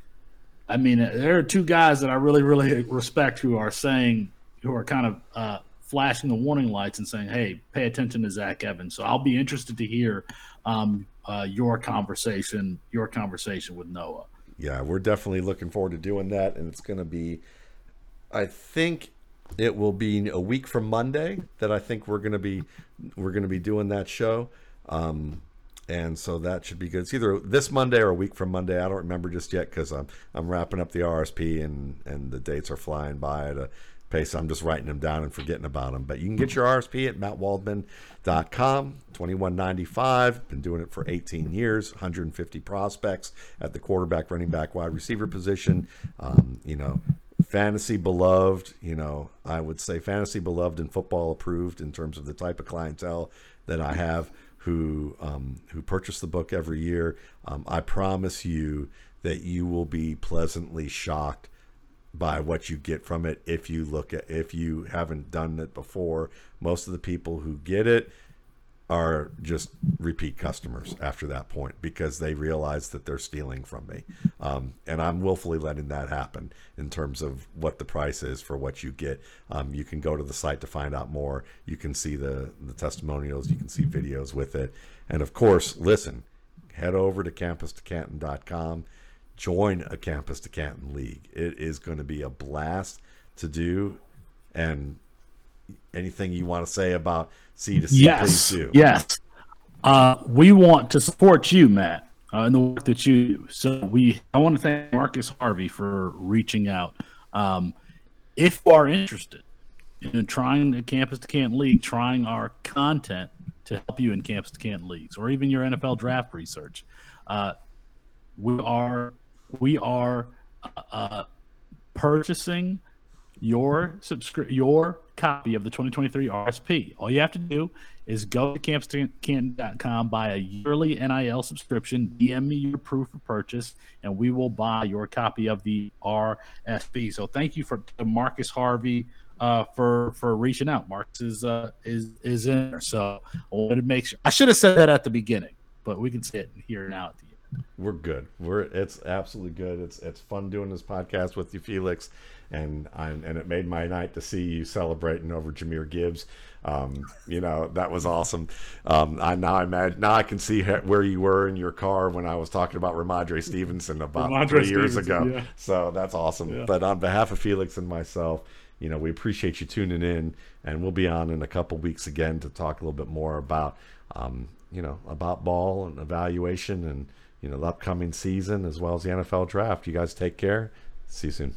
I mean, there are two guys that I really really respect who are saying who are kind of uh, flashing the warning lights and saying, "Hey, pay attention to Zach Evans." So I'll be interested to hear um, uh, your conversation, your conversation with Noah. Yeah, we're definitely looking forward to doing that, and it's going to be, I think, it will be a week from Monday that I think we're going to be we're going to be doing that show. Um, and so that should be good. It's either this Monday or a week from Monday. I don't remember just yet because I'm I'm wrapping up the RSP and and the dates are flying by at a pace. I'm just writing them down and forgetting about them. But you can get your RSP at mattwaldman.com. 2195. Been doing it for 18 years. 150 prospects at the quarterback, running back, wide receiver position. Um, you know, fantasy beloved. You know, I would say fantasy beloved and football approved in terms of the type of clientele that I have who um, who purchase the book every year. Um, I promise you that you will be pleasantly shocked by what you get from it if you look at if you haven't done it before. Most of the people who get it are just repeat customers after that point because they realize that they're stealing from me. Um, and I'm willfully letting that happen in terms of what the price is for what you get. Um, you can go to the site to find out more. You can see the, the testimonials, you can see videos with it. And of course, listen, head over to campustocanton.com, join a Campus to Canton League. It is going to be a blast to do. And anything you want to say about C to C, yes, please do. Yes. Uh, we want to support you, Matt, uh, in the work that you do. So we, I want to thank Marcus Harvey for reaching out. Um, if you are interested in trying the Campus to Canton League, trying our content to help you in Campus to Canton leagues, or even your NFL draft research, uh, we are we are uh, purchasing your subscri- your copy of the 2023 RSP. All you have to do is go to campuscanton.com, buy a yearly NIL subscription, DM me your proof of purchase, and we will buy your copy of the RSP. So thank you for to Marcus Harvey uh, for for reaching out. Marcus is uh, is is in there. So I wanted to make sure. I should have said that at the beginning, but we can say it here now at the. We're good. We're it's absolutely good. It's it's fun doing this podcast with you, Felix, and I, and it made my night to see you celebrating over Jahmyr Gibbs. Um, you know that was awesome. Um, I now I imagine now I can see where you were in your car when I was talking about Rhamondre Stevenson about Rhamondre three years Stevenson, ago. yeah. So that's awesome. Yeah. But on behalf of Felix and myself, you know, we appreciate you tuning in, and we'll be on in a couple weeks again to talk a little bit more about, um, you know, about ball and evaluation and you know the upcoming season as well as the NFL draft. You guys take care. See you soon.